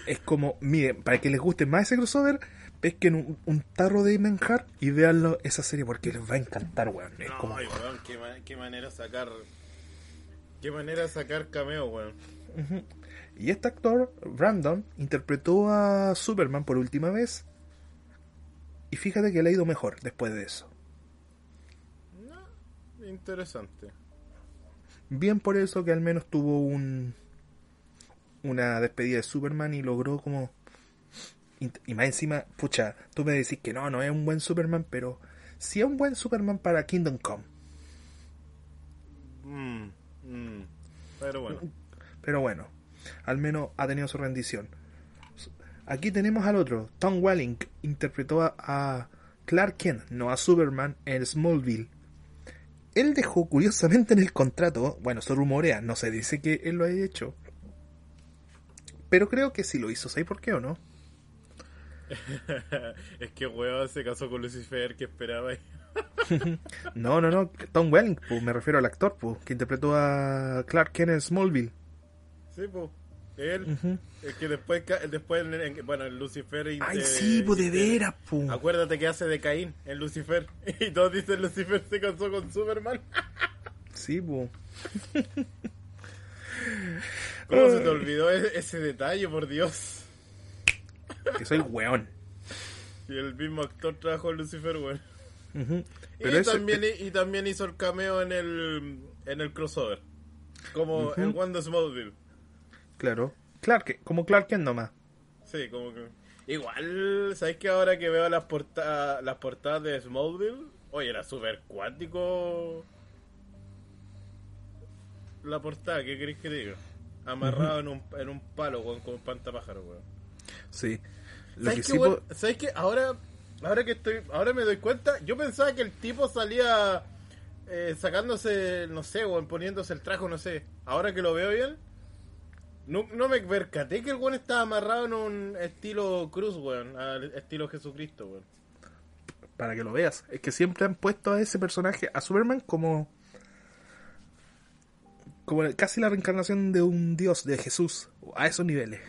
es como, miren, para que les guste más ese crossover, pesquen un, un tarro de manjar y véanlo esa serie porque les va a encantar, weón. Es como, Ay, weón, qué, ma- qué manera sacar. Qué manera sacar cameo, weón. Y este actor, Brandon, interpretó a Superman por última vez. Y fíjate que le ha ido mejor después de eso. No, interesante. Bien por eso que al menos tuvo un una despedida de Superman y logró como y y más encima, pucha, tú me decís que no, no es un buen Superman, pero sí es un buen Superman para Kingdom Come. Mm, mm. Pero bueno. Pero bueno, al menos ha tenido su rendición. Aquí tenemos al otro, Tom Welling, interpretó a, a Clark Kent, no a Superman, en Smallville. Él dejó curiosamente en el contrato, bueno, se rumorea, no se dice que él lo haya hecho. Pero creo que sí lo hizo, ¿sabes por qué o no? es que weón se casó con Lucifer, que esperaba. No, no, no, Tom Welling, pues, me refiero al actor pues, que interpretó a Clark Kent en Smallville. Sí, pues. Él, Ujú. es que después, ca- después en- en- bueno, en Lucifer. Ay, inter- sí, pues de veras, pues. Acuérdate que hace de Caín en Lucifer. Y todos dicen Lucifer se casó con Superman. Sí, pues. ¿Cómo se te olvidó e- ese detalle, por Dios? Que soy weón. Y el mismo actor trabajó en Lucifer, weón. Ujú. Y, Pero ese- también, y también hizo el cameo en el, en el crossover. Como Ujú. en Wanda Smallville. Claro. Clark, como Clark Kent nomás. Sí, como que... Igual, ¿sabes que ahora que veo las, porta las portadas de Smallville? Oye, era súper cuántico la portada, ¿qué queréis que te diga? Amarrado en, un, en un palo con, con espantapájaro, weón. Sí. Lo que ¿Sabes sí qué, po- weón? ¿Sabes qué? Ahora, ahora que estoy, ahora me doy cuenta, yo pensaba que el tipo salía eh, sacándose, no sé, weón, poniéndose el traje, no sé. Ahora que lo veo bien, no, no me percaté que el weón estaba amarrado en un estilo cruz, weón, al estilo Jesucristo, weón. para que lo veas, es que siempre han puesto a ese personaje, a Superman, como. como casi la reencarnación de un dios, de Jesús, a esos niveles.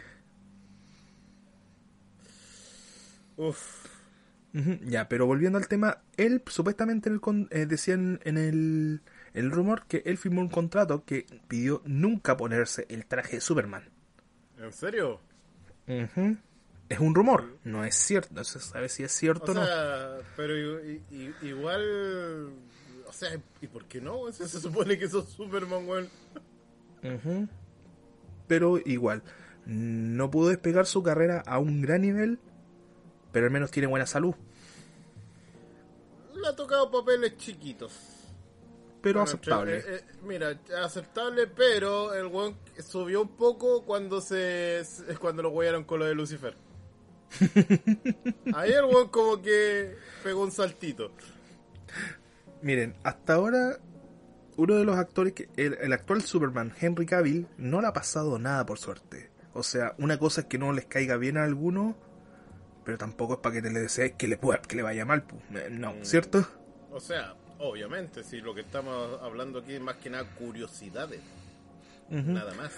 Uf, Ujú, Ya, pero volviendo al tema, él supuestamente en el con- eh, decían en el, el rumor que él firmó un contrato que pidió nunca ponerse el traje de Superman. ¿en serio? Es un rumor, no es cierto, no se sabe si es cierto O o no. sea, pero i- i- igual, o sea, ¿y por qué no? Se, supone que sos Superman, weón. Pero igual, no pudo despegar su carrera a un gran nivel, pero al menos tiene buena salud. Le ha tocado papeles chiquitos. Pero Bueno, aceptable. eh, eh, mira, aceptable, pero el weón subió un poco cuando se cuando lo huearon con lo de Lucifer. Ahí el weón como que pegó un saltito. Miren, hasta ahora, uno de los actores, que el, el actual Superman, Henry Cavill, no le ha pasado nada por suerte. O sea, una cosa es que no les caiga bien a alguno, pero tampoco es para que te le desees que le, pueda- que le vaya mal. Eh, No, Mm. ¿cierto? O sea, obviamente, si lo que estamos hablando aquí es más que nada curiosidades, nada más.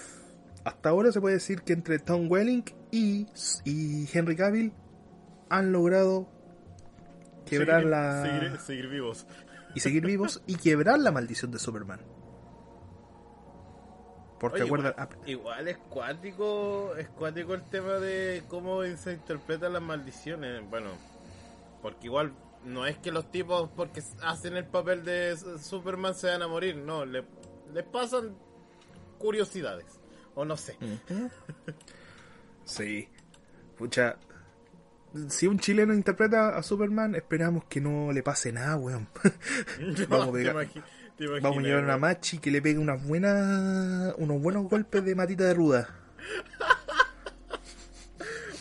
Hasta ahora se puede decir que entre Tom Welling y, y Henry Cavill han logrado quebrar Seguir- la... seguir, seguir vivos. y seguir vivos y quebrar la maldición de Superman. Porque Oye, acuerda, igual, igual es cuático, es cuático el tema de cómo se interpretan las maldiciones. Bueno, porque igual no es que los tipos porque hacen el papel de Superman se van a morir, no, le, les pasan curiosidades. O no sé. Ujú. Sí. Pucha. Si un chileno interpreta a Superman, esperamos que no le pase nada, weón. Vamos a pegar- Vamos a llevar una machi que le pegue unas buenas, unos buenos golpes de matita de ruda.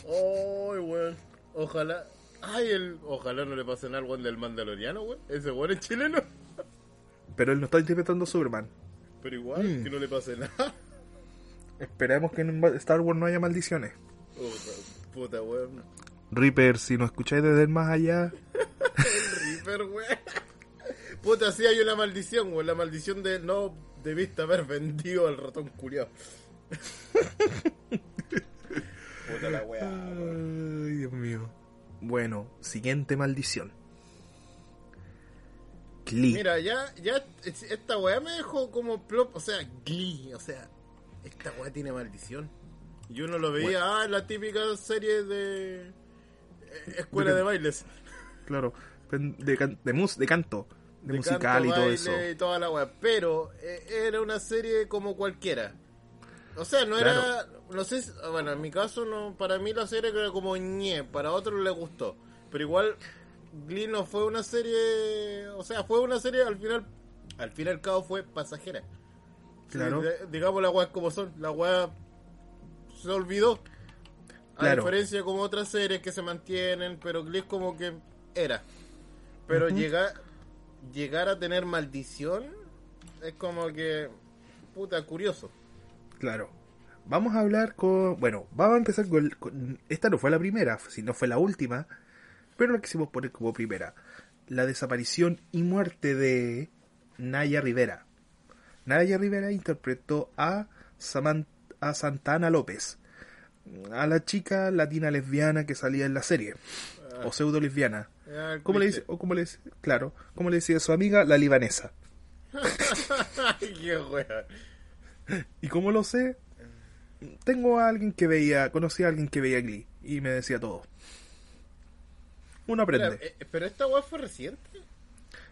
Ay, weón. Ojalá. Ay, el, ojalá no le pase nada al weón del Mandaloriano, weón. Ese weón es chileno. Pero él no está interpretando a Superman. Pero igual, Mm. que no le pase nada. Esperemos que en Star Wars no haya maldiciones. Puta, puta, weón. Reaper, si nos escucháis desde el más allá, El Reaper, weón. Puta, sí hay una maldición, weón. La maldición de no debiste haber vendido al ratón culiao. Puta la weá. Ay, Dios mío. Bueno, siguiente maldición. Glee. Mira, ya, ya, es- esta weá me dejó como plop, o sea, Glee, o sea, esta weá tiene maldición. Yo no lo veía, ah, la típica serie de eh, escuela De- de bailes. Claro, de, can- de, mus- de canto, de, de musical canto, y todo eso. y toda la weá, pero eh, era una serie como cualquiera. O sea, no era, no sé, si- bueno, en mi caso, no, para mí la serie era como ñe, para otros les gustó. Pero igual, Glee no fue una serie, o sea, fue una serie al final, al fin y al cabo fue pasajera. Claro. de- digamos las weas como son, la wea se olvidó. A Claro. diferencia como otras series que se mantienen, pero Glee es como que era. Pero llegar, llegar a tener maldición es como que, puta, curioso. Claro. Vamos a hablar con. Bueno, vamos a empezar con, con- Esta no fue la primera, si no fue la última, pero la quisimos poner como primera. La desaparición y muerte de Naya Rivera. Naya Rivera interpretó a, Saman- a Santana López, a la chica latina lesbiana que salía en la serie, o pseudo lesbiana. Ah, ¿Cómo le dice? O como le dice, claro, como le decía su amiga, la libanesa. Qué. ¿Y cómo lo sé? Tengo a alguien que veía, conocí a alguien que veía Glee y me decía todo. Uno aprende. Espera, eh, Pero esta wea fue reciente.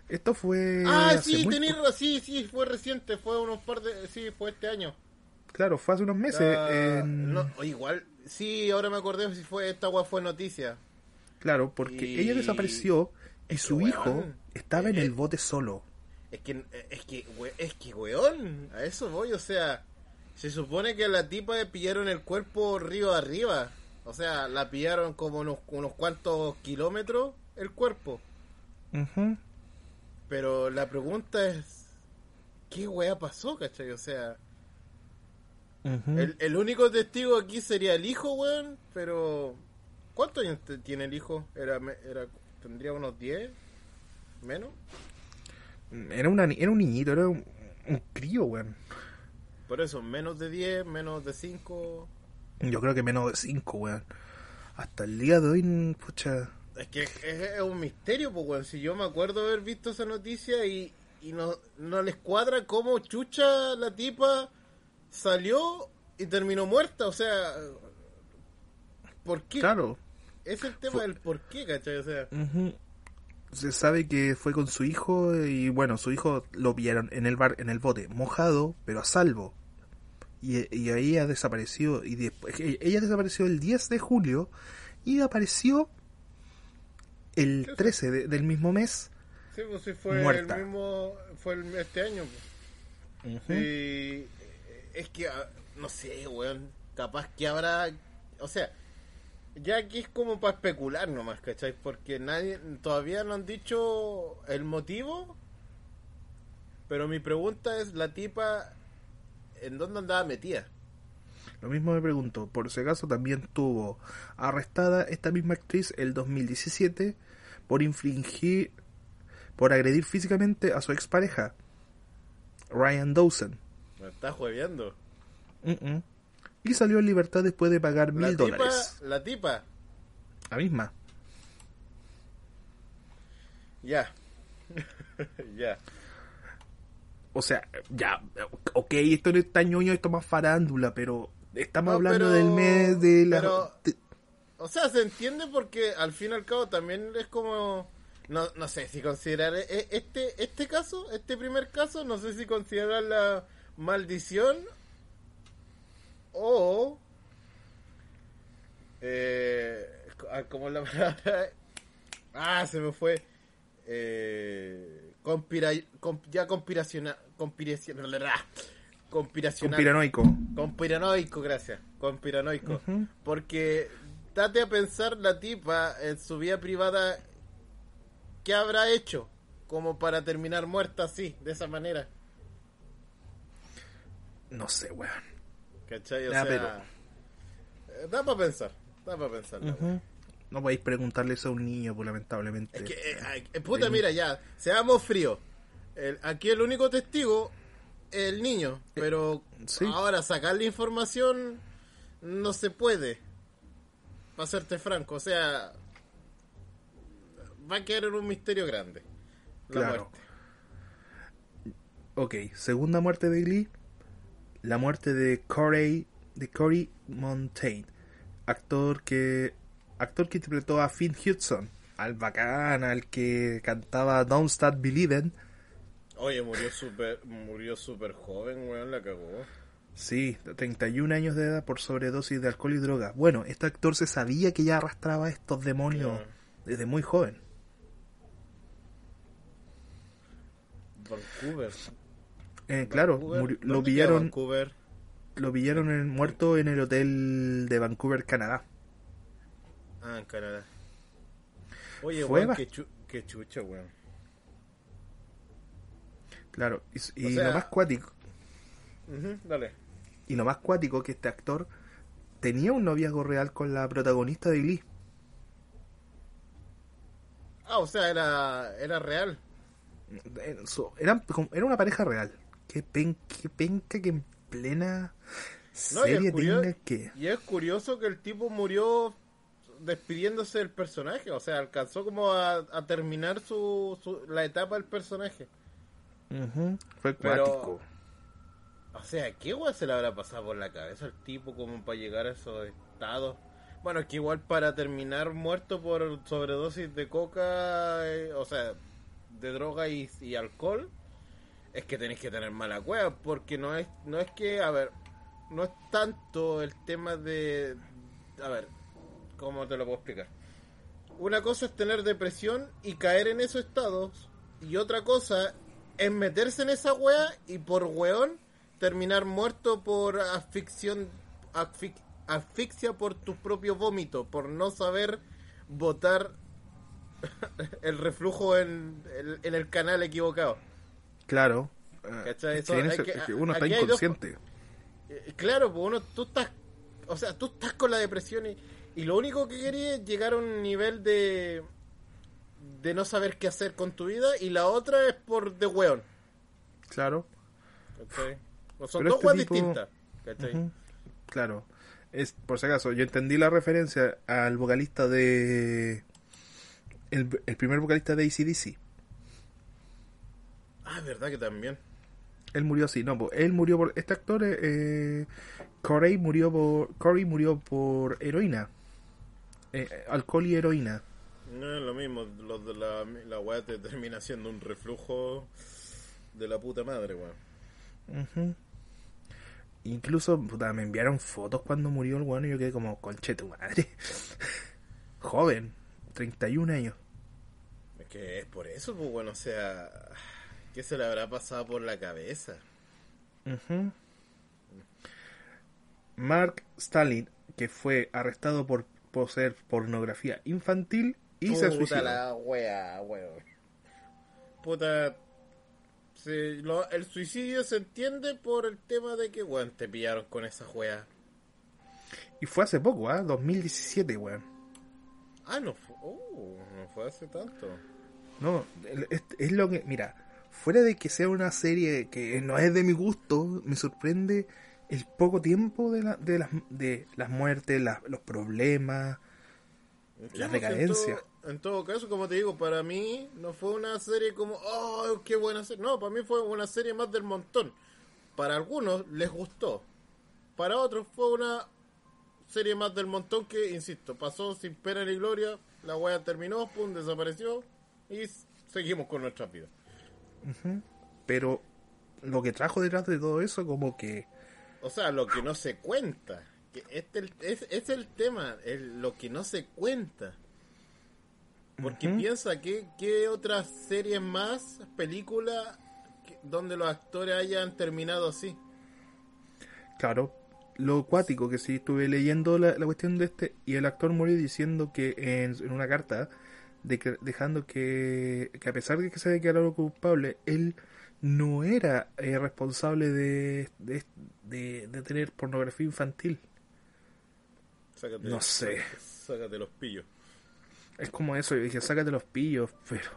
Esto fue. ah, sí, tenés sí, sí, fue reciente, fue unos par de, sí, fue este año. Claro, fue hace unos meses. En- no, o igual, sí, ahora me acordé si fue esta wea fue noticia. Claro, porque Y- ella desapareció y su hijo estaba en eh, el bote solo. Es que, es que, we- es que, weón, a eso voy, o sea, se supone que la tipa le pillaron el cuerpo río arriba. O sea, la pillaron como unos, unos cuantos kilómetros el cuerpo. Ujú, Pero la pregunta es, ¿qué wea pasó, cachai? O sea, el, el único testigo aquí sería el hijo, weón, pero... ¿Cuántos años tiene el hijo? Era, me- era, ¿Tendría unos 10? ¿Menos? Era, una, era un niñito, era un, un crío, weón. Por eso, menos de 10, menos de 5... Yo creo que menos de 5, weón. Hasta el día de hoy, pucha. Es que es, es un misterio, pues, weón. Si yo me acuerdo haber visto esa noticia y, y no, no les cuadra cómo chucha la tipa salió y terminó muerta. O sea, ¿por qué? Claro. Es el tema Fue- del por qué, ¿cachai? O sea, Ujú. Se sabe que fue con su hijo y bueno, su hijo lo pillaron en el bar, en el bote, mojado, pero a salvo. Y, y ahí ha desaparecido. Y después, ella desapareció el 10 de julio y apareció el 13 de- del mismo mes. sí, pues sí fue Muerta. el mismo, fue el- este año. pues. Y es que, ah, no sé, weón, capaz que habrá, o sea, ya aquí es como para especular nomás, ¿cachai? Porque nadie, todavía no han dicho el motivo, pero mi pregunta es, la tipa, ¿en dónde andaba metida? Lo mismo me pregunto, por si acaso también tuvo arrestada esta misma actriz el 2017 por infringir, por agredir físicamente a su expareja, Ryan Dawson. Me está jueveando. Mm-mm. Y salió en libertad después de pagar mil dólares. la tipa, La misma. ya. ya. O sea, ya, ok, esto no es tan ñoño, esto es más farándula, pero estamos No, hablando pero- del mes de la... pero- de- O sea, se entiende porque al fin y al cabo también es como... No, no sé si considerar e- este este caso, este primer caso, no sé si considerar la maldición o... Eh, ah, ¿Cómo es la palabra? Ah, se me fue. Eh, conspira, con- ya conspiracional... Conspiracional... Conspiracional. conspiranoico. Conspiranoico, gracias. Conspiranoico. Porque date a pensar la tipa en su vida privada, ¿qué habrá hecho? Como para terminar muerta así, de esa manera. No sé, weón. ¿Cachai? O Ya, sea, eh, da para pensar, da para pensar. wea. Ujú. No podéis preguntarle eso a un niño, pues lamentablemente. Es que, eh, eh, puta, mira, ya, seamos fríos. El- aquí el único testigo es el niño, pero sí. ahora sacar la información no se puede. Para serte franco, o sea, va a quedar en un misterio grande. La Claro. muerte. Ok, segunda muerte de Glee. La muerte de Corey, de Corey Montaigne, actor que actor que interpretó a Finn Hudson, al bacán, al que cantaba Don't Start Believing. Oye, murió súper murió super joven, weón, la cagó. Sí, de 31 años de edad por sobredosis de alcohol y droga. Bueno, este actor se sabía que ya arrastraba estos demonios desde muy joven. Vancouver. Eh, claro, murió- lo ¿Dónde queda pillaron, Vancouver? lo pillaron en- muerto en el hotel de Vancouver, Canadá. Ah, en Canadá. Oye, Fue weón, qué, chu- qué chucha, weón. Claro, y, y O sea- lo más cuático, dale. y lo más cuático que este actor tenía un noviazgo real con la protagonista de Glee. Ah, o sea, era, era real. Como- era una pareja real. Qué, pen, qué penca que en plena No, y es serie curio- tenga que... Y es curioso que el tipo murió despidiéndose del personaje. O sea, alcanzó como a, a terminar su, su- la etapa del personaje. Ujú, Fue Pero- cuático. O sea, ¿qué weón se le habrá pasado por la cabeza al tipo como para llegar a esos estados? Bueno, es que igual para terminar muerto por sobredosis de coca, eh, o sea, de droga y, y alcohol, es que tenéis que tener mala cueva, porque no es, no es que, a ver, no es tanto el tema de, a ver, ¿cómo te lo puedo explicar? Una cosa es tener depresión y caer en esos estados, y otra cosa es meterse en esa wea y por weón terminar muerto por asfixión, asfix- asfixia por tus propios vómitos, por no saber botar el reflujo en, en- en el canal equivocado. Claro. ¿Cachai? sí, Eso en hay eso- que- es que uno está dos- inconsciente. Eh, Claro, pues uno, tú estás, o sea, tú estás con la depresión y, y lo único que querías es llegar a un nivel de de no saber qué hacer con tu vida y la otra es por de weón. Claro. O son Pero dos este tipo- distintas. Claro. Es, por si acaso, yo entendí la referencia al vocalista de. El, el primer vocalista de ACDC. Ah, es verdad que también. Él murió así, no, po, él murió por. Este actor, eh, Corey murió por. Corey murió por heroína. Eh, alcohol y heroína. No es lo mismo, los de la, la wea te termina siendo un reflujo de la puta madre, weón. Ujú. Incluso, puta, me enviaron fotos cuando murió el bueno y yo quedé como, conche tu madre. Joven, 31 años. Es que es por eso, pues bueno, o sea, ¿qué se le habrá pasado por la cabeza? Ujú. Mark Stalin, que fue arrestado por poseer pornografía infantil y se Puta suicidó. la wea, weón. Puta. se- lo- el suicidio se entiende por el tema de que, weón, te pillaron con esa wea. Y fue hace poco, ¿ah? 2017, weón. Ah, no fue, oh, no fue hace tanto. No, es, es lo que. Mira, fuera de que sea una serie que no es de mi gusto, me sorprende el poco tiempo de, la- de, las, de las muertes, las- los problemas. La pues, decadencia. En todo, en todo caso, como te digo, para mí no fue una serie como, oh, qué buena serie. No, para mí fue una serie más del montón. Para algunos les gustó. Para otros fue una serie más del montón que, insisto, pasó sin pena ni gloria. La wea terminó, pum, desapareció y seguimos con vida. Pero lo que trajo detrás de todo eso, como que. O sea, lo que no se cuenta. Que este el- es, es el tema, el- lo que no se cuenta. Porque piensa que, que otras series más, películas, donde los actores hayan terminado así. Claro, lo acuático que sí estuve leyendo la, la cuestión de este y el actor murió diciendo que en, en una carta de que, dejando que, que a pesar de que se declaró culpable él no era eh, responsable de, de, de, de tener pornografía infantil. Sácate, No sé. Sácate los pillos. Es como eso, yo dije, sácate los pillos, pero...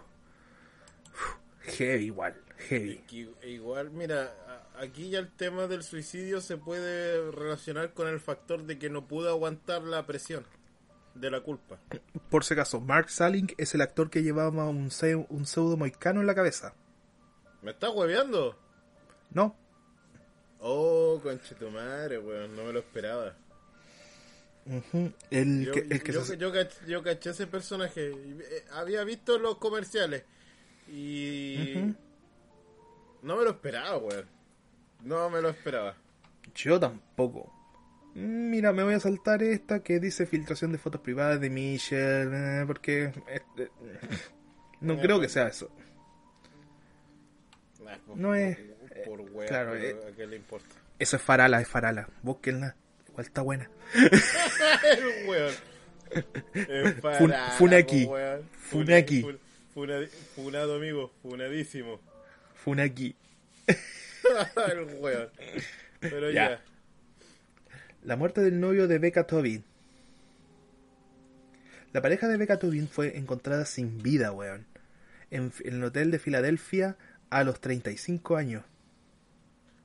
Uf, heavy igual, heavy. Igual, mira, aquí ya el tema del suicidio se puede relacionar con el factor de que no pudo aguantar la presión de la culpa. Por si acaso, Mark Salling es el actor que llevaba un, se- un pseudo moicano en la cabeza. ¿Me estás hueveando? ¿No? Oh, conche tu madre, weón, no me lo esperaba. El Yo, que, el que yo, se- yo cach- yo caché ese personaje. eh, Había visto los comerciales y no me lo esperaba, weón. No me lo esperaba. Yo tampoco. Mira, me voy a saltar esta que dice filtración de fotos privadas de Michelle, eh, porque eh, eh, no creo que sea eso. No es- Por weón, claro, pero eh. ¿a qué le importa? Eso es farala, es farala. Búsquenla. Igual está buena. Es Fun- Funaki. weón. Funaki. Fun- funa- funado, amigo. Funadísimo. Funaki. El weón. Pero Ya. ya. La muerte del novio de Becca Tobin. La pareja de Becca Tobin fue encontrada sin vida, weón. En, en el hotel de Filadelfia a los 35 años.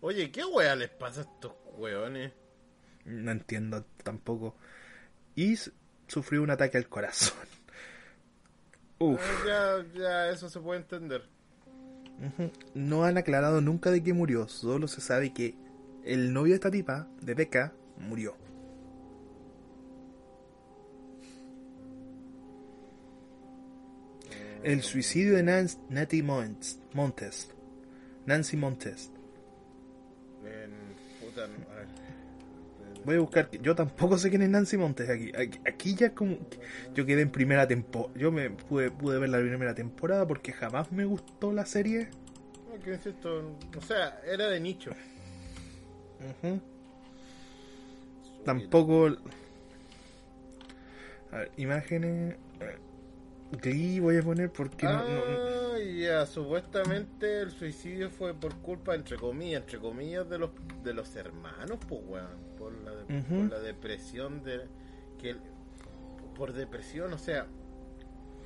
Oye, ¿qué weá les pasa a estos weones? No entiendo tampoco. Y sufrió un ataque al corazón. Uf. Ah, ya, ya, eso se puede entender. No han aclarado nunca de qué murió. Solo se sabe que el novio de esta tipa, de Becca, murió. El suicidio de Nancy Natty Montes. Nancy Montes. En, puta, no, a ver. Voy a buscar. Yo tampoco sé quién es Nancy Montes aquí. Aquí, aquí ya como. Yo quedé en primera temporada. Yo me pude, pude ver la primera temporada porque jamás me gustó la serie. No, que insisto, o sea, era de nicho. Ujú. Tampoco. A ver, imágenes. Glee voy a poner porque no- no- no- Ah, ya, supuestamente el suicidio fue por culpa, entre comillas, entre comillas, de los de los hermanos, pues, weón. Por la, de- por la depresión de. que el- Por depresión, o sea.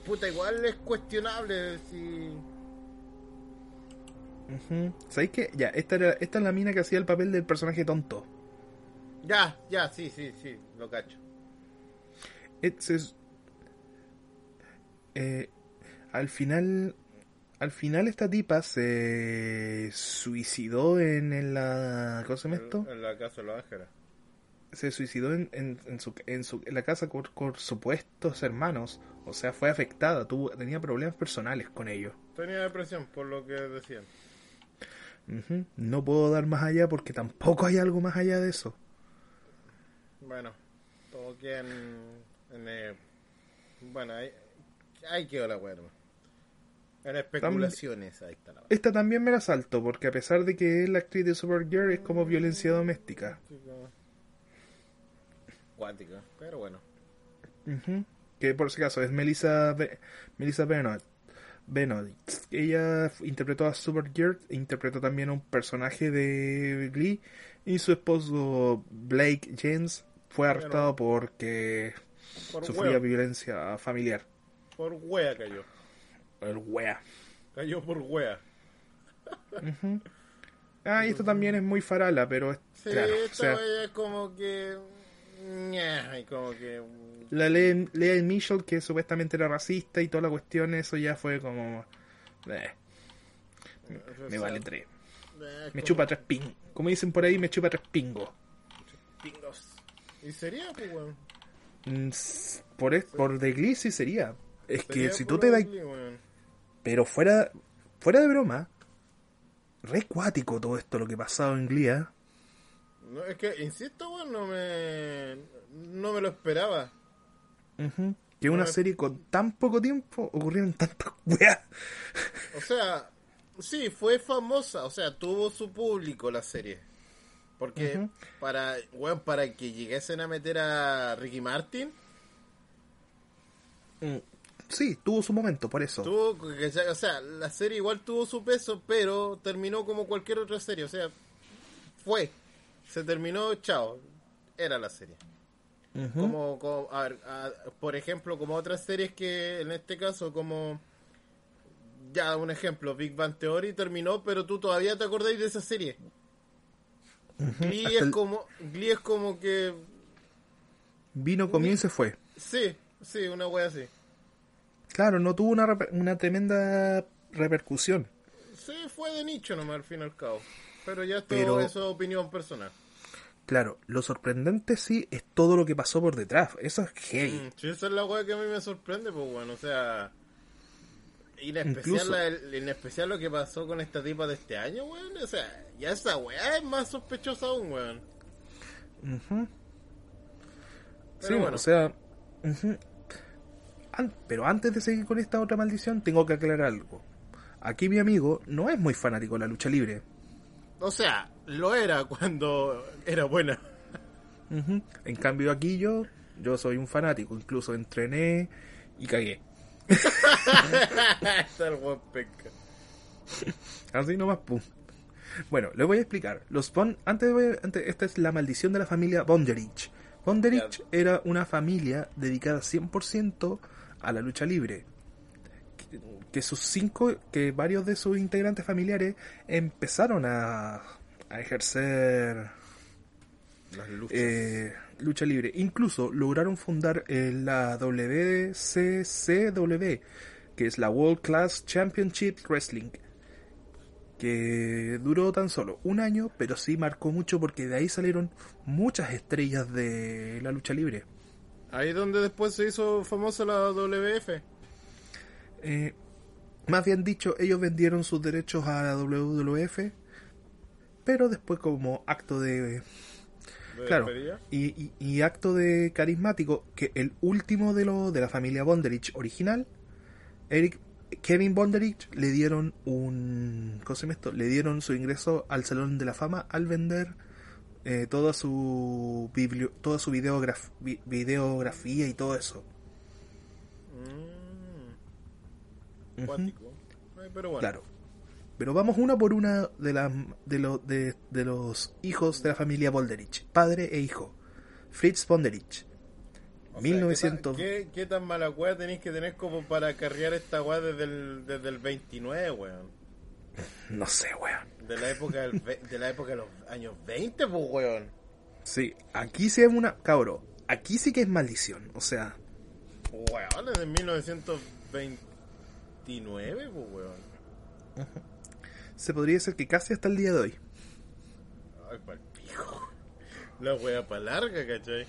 Puta, igual es cuestionable si. Ujú. ¿Sabéis qué? Ya, esta, era, esta es la mina que hacía el papel del personaje tonto. Ya, ya, sí, sí, sí, lo cacho. Es- eh, al final. Al final esta tipa se suicidó en, en la... ¿Cómo se llama esto? En, la casa de los ángeles. se suicidó en, en, en su, en, su, en la casa con, con supuestos hermanos. O sea, fue afectada, tuvo, tenía problemas personales con ellos. Tenía depresión, por lo que decían. Ujú. No puedo dar más allá porque tampoco hay algo más allá de eso. Bueno, todo queda en. en, eh, bueno, ahí, ahí quedó la weá. En especulaciones, ahí está la. Esta también me la salto porque a pesar de que es la actriz de Supergirl es como violencia doméstica. Cuática, pero bueno. Ujú. Que por si acaso es Melissa, Be- Melissa Benoit. Benoit. Ella interpretó a Supergirl, e interpretó también a un personaje de Glee y su esposo Blake James fue arrestado porque Por sufría wea, violencia familiar. por wea cayó. El wea. Cayó por wea. Ujú. Ah, y esto también es muy farala, pero es Sí, claro, o esta sea, wea es como que. como que. la ley, ley Mitchell que supuestamente era racista y toda la cuestión, eso ya fue como... eh, o me sea, vale tres. eh, Me como chupa tres ping. Como dicen por ahí, me chupa tres pingos. pingos. Y sería, pues, weón. Mm, Por, es- por The Glee sí sería. Es que si tú te das... Pero fuera, fuera de broma, re cuático todo esto lo que pasaba en Glee, ¿eh? No, es que, insisto, weón, no me. No me lo esperaba. Que una serie con tan poco tiempo ocurrieron tantas weas. O sea, sí, fue famosa, o sea, tuvo su público la serie. Porque para, bueno, para que llegase a meter a Ricky Martin, Mm, sí, tuvo su momento, por eso. Tuvo, o sea, la serie igual tuvo su peso, pero terminó como cualquier otra serie. O sea, fue. Se terminó, chao. Era la serie. Como, como- a ver, a- por ejemplo, como otras series que en este caso, como. Ya, un ejemplo, Big Bang Theory terminó, pero tú todavía te acordáis de esa serie. Glee, Hasta es el- como, Glee es como que. Vino, comió y se fue. Sí, sí, una wea así. Claro, no tuvo una, una tremenda repercusión. Sí, fue de nicho nomás al fin y al cabo. Pero ya esto Pero- eso es opinión personal. Claro, lo sorprendente sí es todo lo que pasó por detrás. Eso es heavy. Mm, sí, esa es la wea que a mí me sorprende, pues bueno, o sea. Y en especial, la- en especial lo que pasó con esta tipa de este año, weón. O sea, ya esa weá es más sospechosa aún, weón. Sí, bueno. o sea. An- pero antes de seguir con esta otra maldición, tengo que aclarar algo. Aquí mi amigo no es muy fanático de la lucha libre. O sea, lo era cuando era buena. En cambio aquí yo, yo soy un fanático. Incluso entrené y cagué. Está el weón penca. Así nomás, pum. Bueno, les voy a explicar. Los Von, antes, voy a- antes- esta es la maldición de la familia Bonderich. Bonderich era una familia dedicada 100% a la lucha libre. Que, que sus cinco, que varios de sus integrantes familiares empezaron a, a ejercer Las luchas. eh, lucha libre. Incluso lograron fundar eh, la WCCW, que es la World Class Championship Wrestling, que duró tan solo un año, pero sí marcó mucho porque de ahí salieron muchas estrellas de la lucha libre. Ahí donde después se hizo famosa la WF. Eh, más bien dicho, ellos vendieron sus derechos a la WWF, pero después como acto de de Claro, y, y- y acto de carismático, que el último de lo de la familia Bonderich original, Eric Kevin Bonderich, le dieron un ¿cómo se llama esto? Le dieron su ingreso al Salón de la Fama al vender eh, toda su biblio, toda su videograf- vi- videografía y todo eso. Mm. Ay, pero bueno. Claro. Pero vamos una por una de, las de, lo- de, de los hijos de la familia Bonderich, padre e hijo. Fritz. O sea, 1900 ¿qué, tan- qué, qué tan mala weá tenéis que tener como para carrear esta weá desde el, desde el 29, weón? No sé, weón. De la época del de la época de los años 20, pues weón. Sí, aquí sí es una. Cabro, aquí sí que es maldición. O sea, Weón, desde 1929, pues weón. Se podría decir que casi hasta el día de hoy. Ay, pijo. La weá pa' larga, ¿cachai?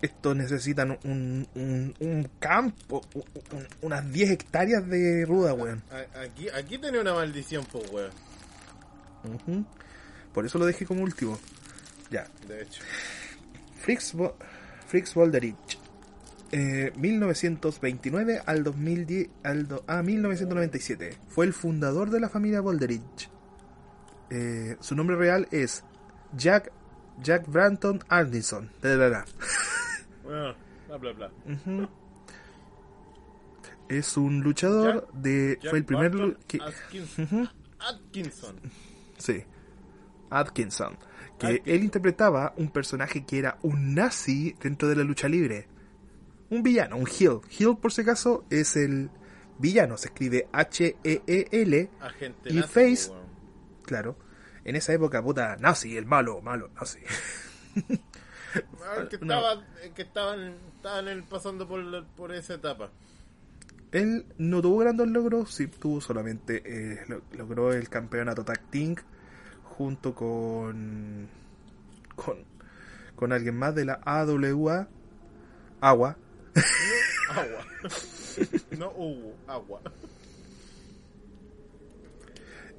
Estos necesitan un, un, un campo, un- un- unas 10 hectáreas de ruda, weón. Aquí, aquí tenía una maldición, pues weón. Por eso lo dejé como último. Ya, De hecho. Fritz, Bo- Fritz Wolderich. Eh, 1929 al 2010 al do- a 1997 fue el fundador de la familia Wolderich. Eh, su nombre real es Jack Jack Branton. Bueno, bla bla bla. Es un luchador Jack- de Jack fue el primer que, Atkinson. Sí. Atkinson. Que Atkinson. él interpretaba un personaje que era un nazi dentro de la lucha libre. Un villano, un heel. Heel, por si acaso, es el villano. Se escribe H-E-E-L. Agente Y nazi, Face-. Claro. En esa época, puta, nazi, el malo, malo, nazi. Que estaba, que estaban, estaban pasando por, por esa etapa. Él no tuvo grandes logros, sí tuvo solamente, eh, lo- logró el campeonato Tag Team junto con, con, con alguien más de la AWA, Agua, Agua. no hubo agua.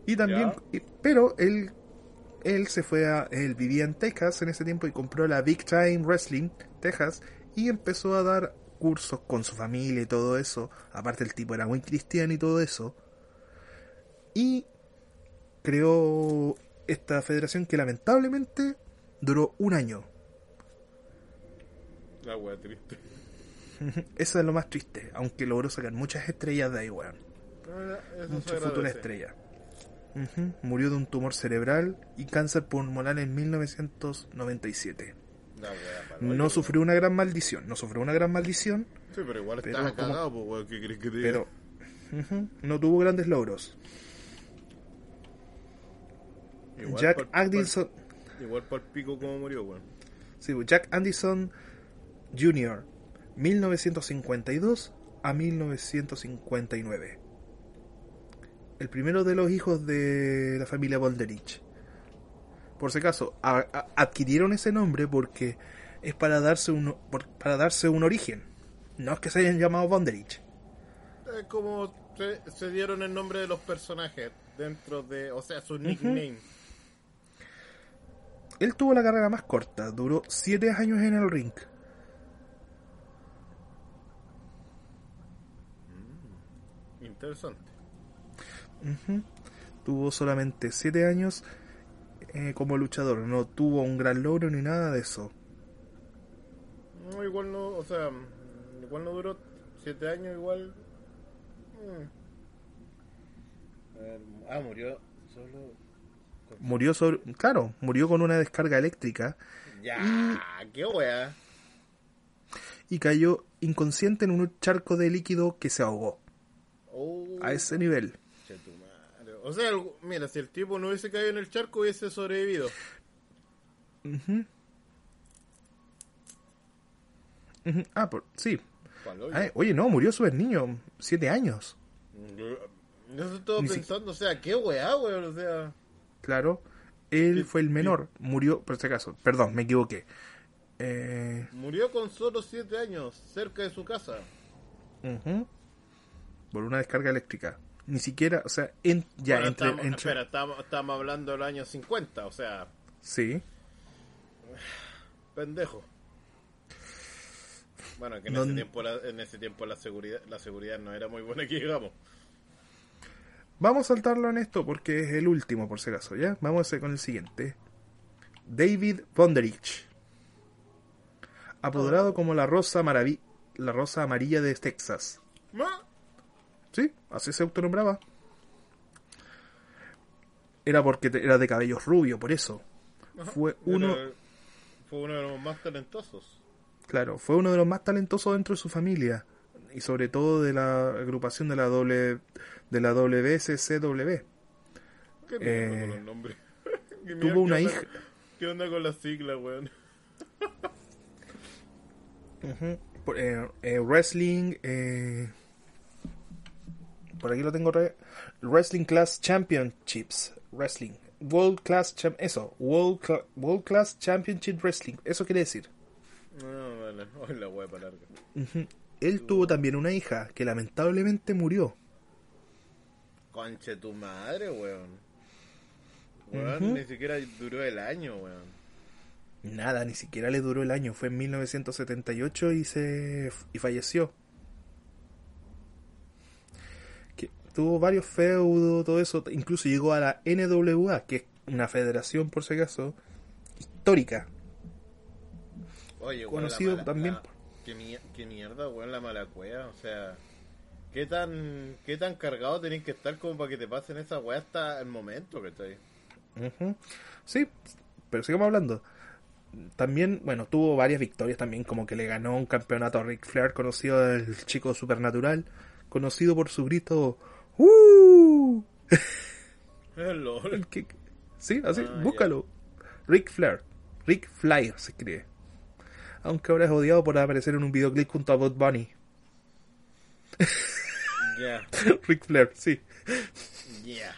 y también, Ya. pero él, él se fue a, él vivía en Texas en ese tiempo y compró la Big Time Wrestling, Texas, y empezó a dar cursos con su familia y todo eso, aparte el tipo era muy cristiano y todo eso, y creó esta federación que lamentablemente duró un año. La wea triste. Eso es lo más triste, aunque logró sacar muchas estrellas de ahí, weón. Se Muchas futuras agradece. estrellas. Ujú. Murió de un tumor cerebral y cáncer pulmonar en 1997. La wea, pa'l hoyo, No weón. sufrió una gran maldición, no sufrió una gran maldición, Sí, pero igual pero estaba como- cagado, pues, weón. ¿Qué crees que te diga? pero no tuvo grandes logros. Igual Jack Anderson, Igual para el pico como murió, weón. sí, Jack Anderson Jr., 1952 a 1959. El primero de los hijos de la familia Bolderich. Por si acaso, a- a- adquirieron ese nombre porque es para darse un por- para darse un origen. No es que se hayan llamado Bonderich. Es como se, se dieron el nombre de los personajes dentro de, o sea, su nickname. Él tuvo la carrera más corta, duró 7 años en el ring. Interesante. Tuvo solamente 7 años eh, como luchador, no tuvo un gran logro ni nada de eso. No, igual no, o sea, igual no duró siete años, igual. mm. A ver, Ah, murió solo. con- Murió sobre, claro, murió con una descarga eléctrica Ya, qué wea. y cayó inconsciente en un charco de líquido que se ahogó. Oh, A ese nivel. O sea, mira, si el tipo no hubiese caído en el charco, hubiese sobrevivido. Ujú. Ujú. Ah, por, sí. Ay, oye, no, murió súper niño, 7 años. Yo, estoy Ni si- pensando, o sea, qué weá, weón, o sea. Claro. Él fue el menor, murió, por si acaso, perdón, me equivoqué. Eh, Murió con solo siete años, cerca de su casa. ujú. Por una descarga eléctrica. Ni siquiera, o sea, en, ya Bueno, entre, estamos, entre- Espera, estamos, estamos hablando del año 50, o sea, Sí. pendejo. Bueno, que en, No- ese tiempo la, en ese tiempo la seguridad la seguridad no era muy buena que digamos. Vamos a saltarlo en esto porque es el último, por si acaso, ¿ya? Vamos a con el siguiente. David Bonderich. Apodado como la rosa, maravi la rosa amarilla de Texas. ¿Ma? Sí, así se autonombraba. Era porque te- era de cabellos rubio, por eso. Fue uno, Era- fue uno de los más talentosos. claro, fue uno de los más talentosos dentro de su familia. Y sobre todo de la agrupación de la doble, de la WSCW. ¿Qué Eh, con los nombres? ¿Qué mierda- Tuvo una hija. ¿Qué onda con las siglas, weón? Eh, eh, wrestling. eh, por aquí lo tengo. re- Wrestling Class Championships. Wrestling. World Class Cham- Eso. World, Cla- World Class Championship Wrestling. Eso quiere decir. No, vale. Hoy la para larga. Ujú. Él tuvo también una hija que lamentablemente murió. Conche tu madre, weón. Weón, ni siquiera duró el año, weón. Nada, ni siquiera le duró el año. Fue en 1978 y se y falleció. Que tuvo varios feudos, todo eso. Incluso llegó a la NWA, que es una federación, por si acaso, histórica. Oye, Conocido la mala- también la- ¿qué, mier- qué mierda, weón, la mala cueva. O sea, ¿qué tan, qué tan cargado tenés que estar como para que te pasen esa weá hasta el momento que estoy? Ujú. Sí, pero sigamos hablando. También, bueno, tuvo varias victorias también, como que le ganó un campeonato a Ric Flair, conocido el chico supernatural, conocido por su grito ¡Uh! LOL. Sí, así, Ah, búscalo. Ric Flair. Ric Flair se escribe. Aunque ahora es odiado por aparecer en un videoclip junto a Bud Bunny. Ya, Ric Flair, sí. ya.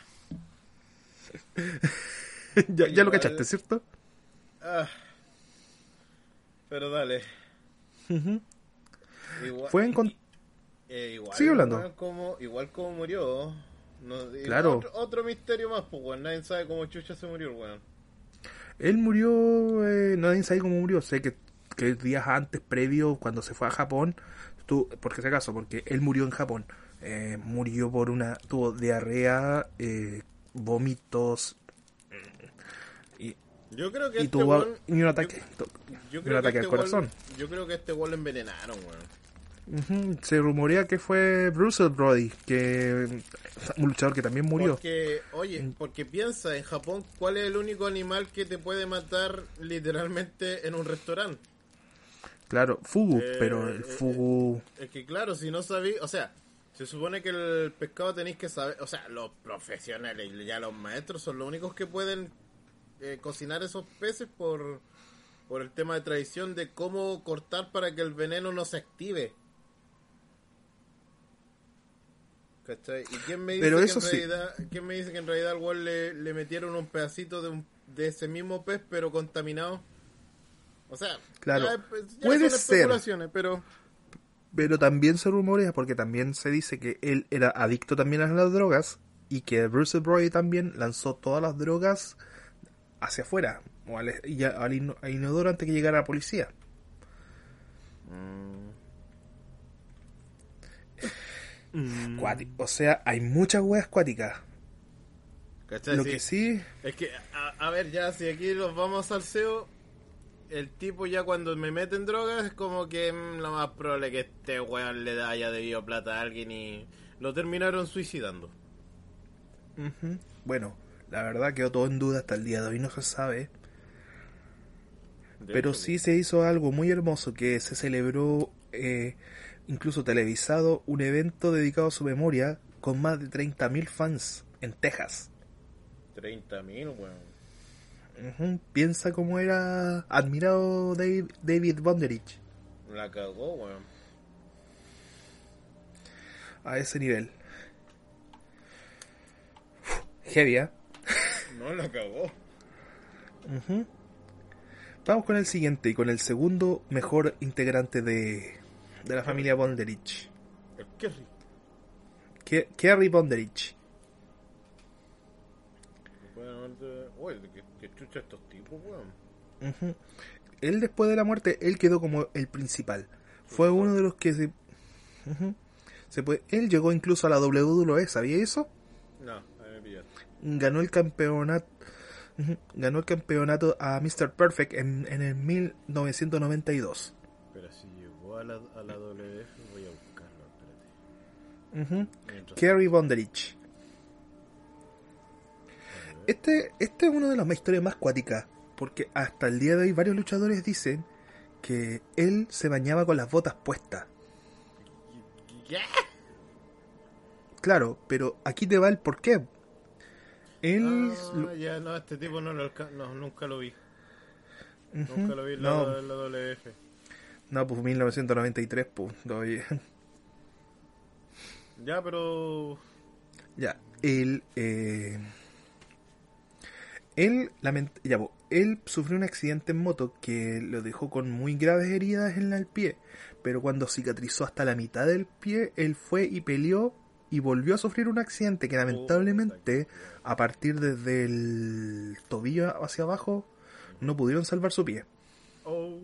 ya, ya lo cachaste, ¿cierto? Ah. Pero dale. Igual, Fue en eh, igual, Sigue hablando. Como, igual como murió. No, Claro. Otro, otro misterio más, pues, weón. Nadie sabe cómo chucha se murió weón. Él murió, eh, nadie sabe cómo murió, sé que, que días antes, previo, cuando se fue a Japón, tu, porque si acaso, porque él murió en Japón, eh, murió por una, tuvo diarrea, eh, vómitos, y, Yo creo que y este tuvo y un ataque, Yo, yo un creo que ataque este al corazón. yo creo que este lo envenenaron, weón. Ujú, Se rumorea que fue Bruce Brody, que un luchador que también murió. Porque, oye, porque piensa, en Japón, ¿cuál es el único animal que te puede matar literalmente en un restaurante? Claro, Fugu, Eh, pero el eh, Fugu... Es que claro, si no sabéis, o sea, se supone que el pescado tenéis que saber, o sea, los profesionales y ya los maestros son los únicos que pueden eh, cocinar esos peces por, por el tema de tradición de cómo cortar para que el veneno no se active. ¿Cachai? ¿Y quién me dice, Pero que, eso en sí. realidad, quién me dice que en realidad al weón le, le metieron un pedacito de, un, de ese mismo pez pero contaminado? O sea, Claro, ya, pues, ya puede son ser. especulaciones, pero... Pero también se rumorea, porque también se dice que él era adicto también a las drogas y que Bruce Brody también lanzó todas las drogas hacia afuera o al, y al inodoro antes que llegara la policía. Cuati- O sea, hay muchas weas cuáticas. ¿Cachai? Lo Sí. que sí, Es que, a, a ver, ya, si aquí nos vamos al SEO, el tipo ya cuando me mete en drogas es como que mm, lo más probable que este weón le haya debido plata a alguien y lo terminaron suicidando. bueno, la verdad quedó todo en duda hasta el día de hoy, no se sabe. De Pero sí se hizo algo muy hermoso que se celebró, eh, incluso televisado, un evento dedicado a su memoria con más de 30.000 fans en Texas. 30 mil, weón. Ujú, Piensa cómo era admirado Dave- David Bonderich La cagó, weón. a ese nivel. Heavy, ¿eh? No la cagó. Vamos con el siguiente y con el segundo mejor integrante de, de la familia Bonderich. El Kerry. Ke- Kerry Bonderich. De- Oye, ¿qué, qué chucha estos tipos, weón? Él después de la muerte, él quedó como el principal. Fue uno de los que se... Se puede... Él llegó incluso a la WWE, ¿sabía eso? No, ahí me pillaste. Ganó el campeonato... Ganó el campeonato a Mr. Perfect en, en el 1992. A la, a la WF, voy a buscarlo, espérate. Mientras- Kerry Bonderich. Este, este es una de las historias más cuáticas, porque hasta el día de hoy varios luchadores dicen que él se bañaba con las botas puestas. ¿Qué? Claro, pero aquí te va el porqué. Él... Ah, ya, no, este tipo no lo no, nunca lo vi. Nunca lo vi en la, no, en la WF. No, pues 1993, pues. oye. Ya, pero. ya, él... Eh, él, lament- ya, pues, él sufrió un accidente en moto que lo dejó con muy graves heridas en el pie, pero cuando cicatrizó hasta la mitad del pie, él fue y peleó y volvió a sufrir un accidente que lamentablemente a partir desde el tobillo hacia abajo no pudieron salvar su pie. Oh.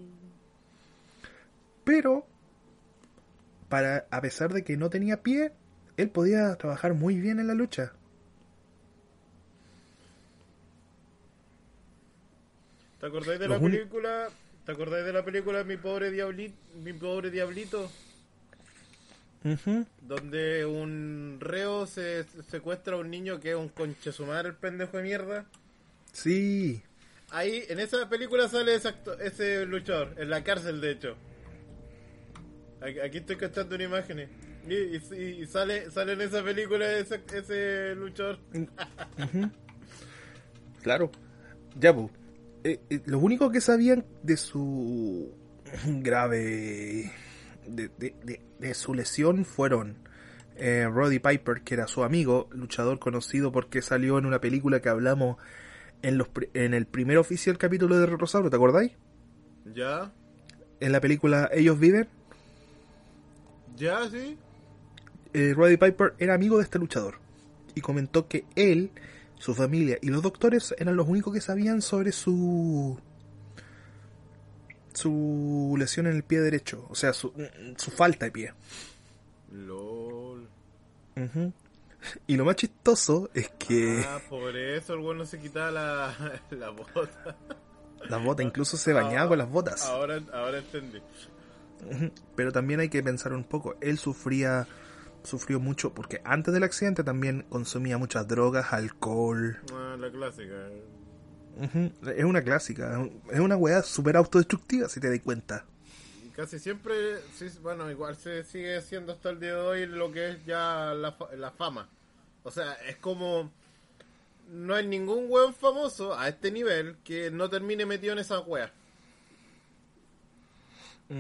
Pero, para, a pesar de que no tenía pie, él podía trabajar muy bien en la lucha. ¿Te acordáis de Los la película? ¿Te acordáis de la película Mi pobre diablito? Mi pobre diablito. Donde un reo se secuestra a un niño que es un conche el pendejo de mierda. Sí, Ahí, en esa película sale ese, acto- ese luchador, en la cárcel de hecho. Aquí, estoy cachando una imagen. Y, y- y sale, sale en esa película ese, ese luchador. claro. Ya, pues. eh, eh, los únicos que sabían de su grave. de, de- de- de su lesión fueron eh, Roddy Piper, que era su amigo, luchador conocido porque salió en una película que hablamos en, los, pri- en el primer oficial capítulo de Rosauro, ¿te acordáis? ¿Ya? En la película Ellos Viven, ¿Ya, sí? eh, Roddy Piper era amigo de este luchador y comentó que él, su familia y los doctores eran los únicos que sabían sobre su su lesión en el pie derecho, o sea, su, su falta de pie. LOL. Ujú. Y lo más chistoso es que Ah, por eso el bueno se quitaba la, la bota. las botas incluso se bañaba con las botas. Ahora, ahora entendí. Pero también hay que pensar un poco. Él sufría, sufrió mucho porque antes del accidente también consumía muchas drogas, alcohol. Ah, la clásica. Es una clásica. Es una weá súper autodestructiva si te das cuenta. Y casi siempre, sí, bueno, igual se sigue siendo hasta el día de hoy lo que es ya la, la fama. O sea, es como... No hay ningún weón famoso a este nivel que no termine metido en esas weas.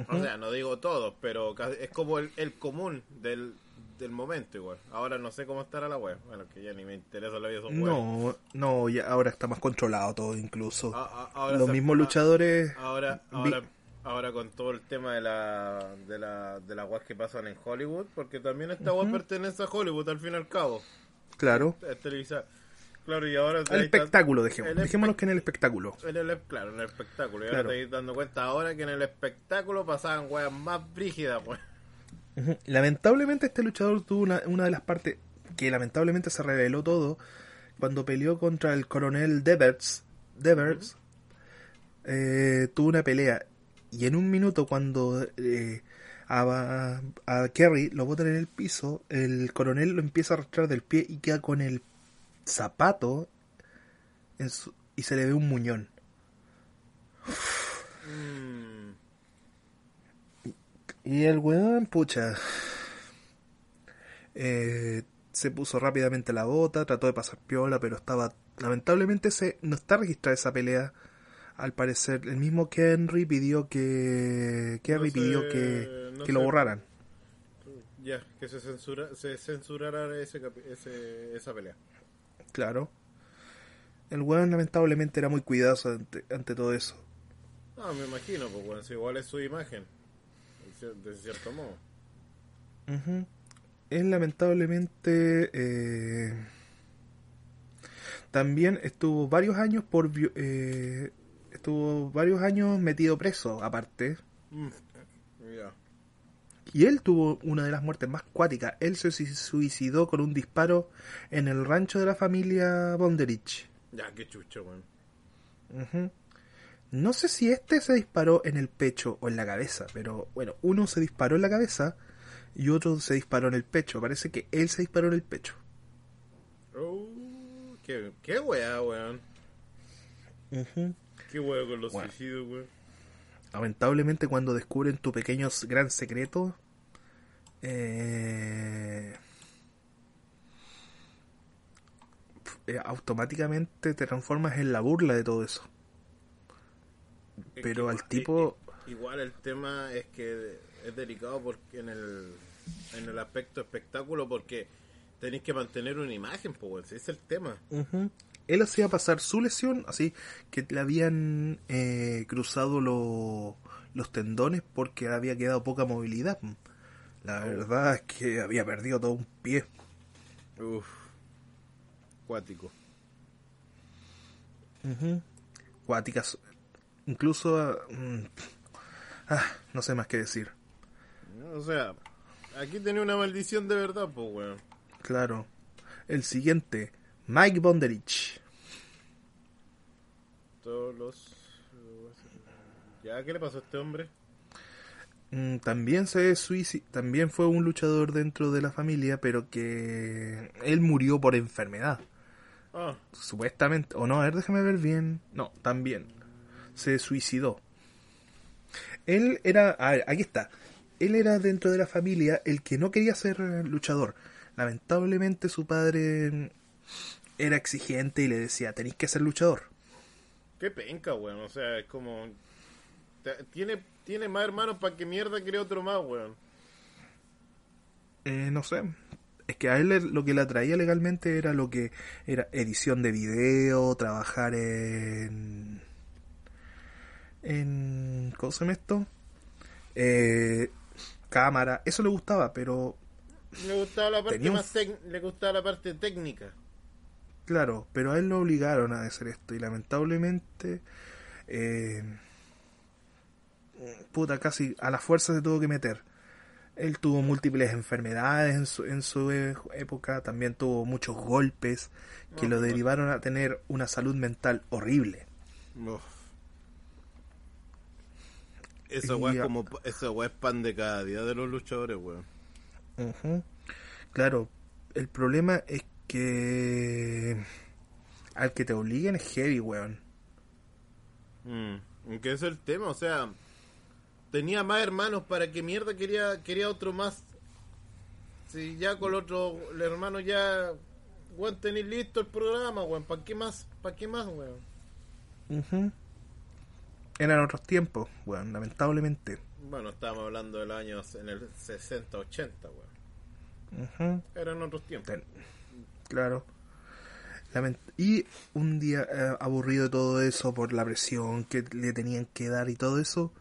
O sea, no digo todos, pero es como el, el común del, del momento igual. Ahora no sé cómo estará la web. Bueno, que ya ni me interesa la vida de. No, no, ya ahora está más controlado todo incluso. A- a- ahora Los mismos luchadores... Ahora, ahora, ahora con todo el tema de la de la de las weas que pasan en Hollywood, porque también esta web pertenece a Hollywood al fin y al cabo. Claro. Es televisar. Claro, y ahora te Al espectáculo, dejemos. el Dejémonos que en el espectáculo. en el, claro, en el espectáculo. Y ahora Claro. te estás dando cuenta ahora que en el espectáculo pasaban weas más brígidas, pues. Lamentablemente este luchador tuvo una, una de las partes que lamentablemente se reveló todo cuando peleó contra el coronel Devers. Devers eh, tuvo una pelea y en un minuto cuando eh, a, a Kerry lo botan en el piso, el coronel lo empieza a arrastrar del pie y queda con el zapato en su- y se le ve un muñón. Mm, Y el weón, pucha, eh, se puso rápidamente la bota, trató de pasar piola, pero estaba, lamentablemente se, no está registrada esa pelea. Al parecer, el mismo Henry pidió que, No sé, pidió que, no que lo borraran. ya, que se censura se censurara ese, ese esa pelea. Claro. El weón lamentablemente era muy cuidadoso ante, ante todo eso. No, me imagino, pues bueno, si igual es su imagen. de cier- De cierto modo. Ujú. Él lamentablemente eh, también estuvo varios años por eh, estuvo varios años metido preso aparte Mm, Ya. Y él tuvo una de las muertes más cuáticas él se sui- suicidó con un disparo en el rancho de la familia Bonderich Ya, qué chucho, weón. No sé si este se disparó en el pecho o en la cabeza pero bueno uno se disparó en la cabeza y otro se disparó en el pecho parece que él se disparó en el pecho Oh, qué, qué weá, weón. Qué weá con los Bueno. suicidios, weón. Lamentablemente cuando descubren tu pequeño gran secreto eh, eh, automáticamente te transformas en la burla de todo eso Es pero al tipo Igual el tema es que es delicado porque en el, en el aspecto espectáculo porque tenéis que mantener una imagen, pues. Ese es el tema. Él hacía pasar su lesión así que le habían eh, cruzado lo- los tendones porque había quedado poca movilidad la verdad es que había perdido todo un pie Uf. Cuático. Cuáticas. Incluso... ah, mm, ah, no sé más qué decir. O sea, aquí tenía una maldición de verdad, pues, weón. Claro. El siguiente. Mike Bonderich. Todos los... ¿Ya qué le pasó a este hombre? Mm, también se suici- también fue un luchador dentro de la familia, pero que él murió por enfermedad. Ah, Supuestamente. O no, a ver, déjame ver bien. No, también. Se suicidó. Él era... A ver, aquí está. Él era dentro de la familia el que no quería ser luchador. Lamentablemente su padre era exigente y le decía, tenéis que ser luchador. Qué penca, weón. O sea, es como... Tiene, tiene más hermanos para que mierda quiere otro más, weón. Eh, no sé. Es que a él lo que le atraía legalmente era lo que era edición de video, trabajar en... en ¿Cómo se llama esto? Eh, cámara. Eso le gustaba, pero Le gustaba la parte Tenía más le gustaba la parte técnica. Claro, pero a él lo obligaron a hacer esto y lamentablemente, eh, puta, casi a la fuerza se tuvo que meter. Él tuvo múltiples enfermedades en su, en su época, también tuvo muchos golpes que lo derivaron a tener una salud mental horrible. Y weá es como, weá es pan de cada día de los luchadores, weón. Claro, el problema es que al que te obliguen es heavy, weón. Mm, que es el tema, o sea, tenía más hermanos, ¿para qué mierda quería, quería otro más? Si ya con el otro el hermano ya, weón, tenéis listo el programa, weón, ¿para qué más? ¿Para qué más, weón? Ujú. Eran otros tiempos, weón, lamentablemente. Bueno, estábamos hablando de los años en el 60, 80, weón. Ujú. Eran otros tiempos. Ten- Claro. Lament- y un día eh, aburrido de todo eso por la presión que le tenían que dar y todo eso,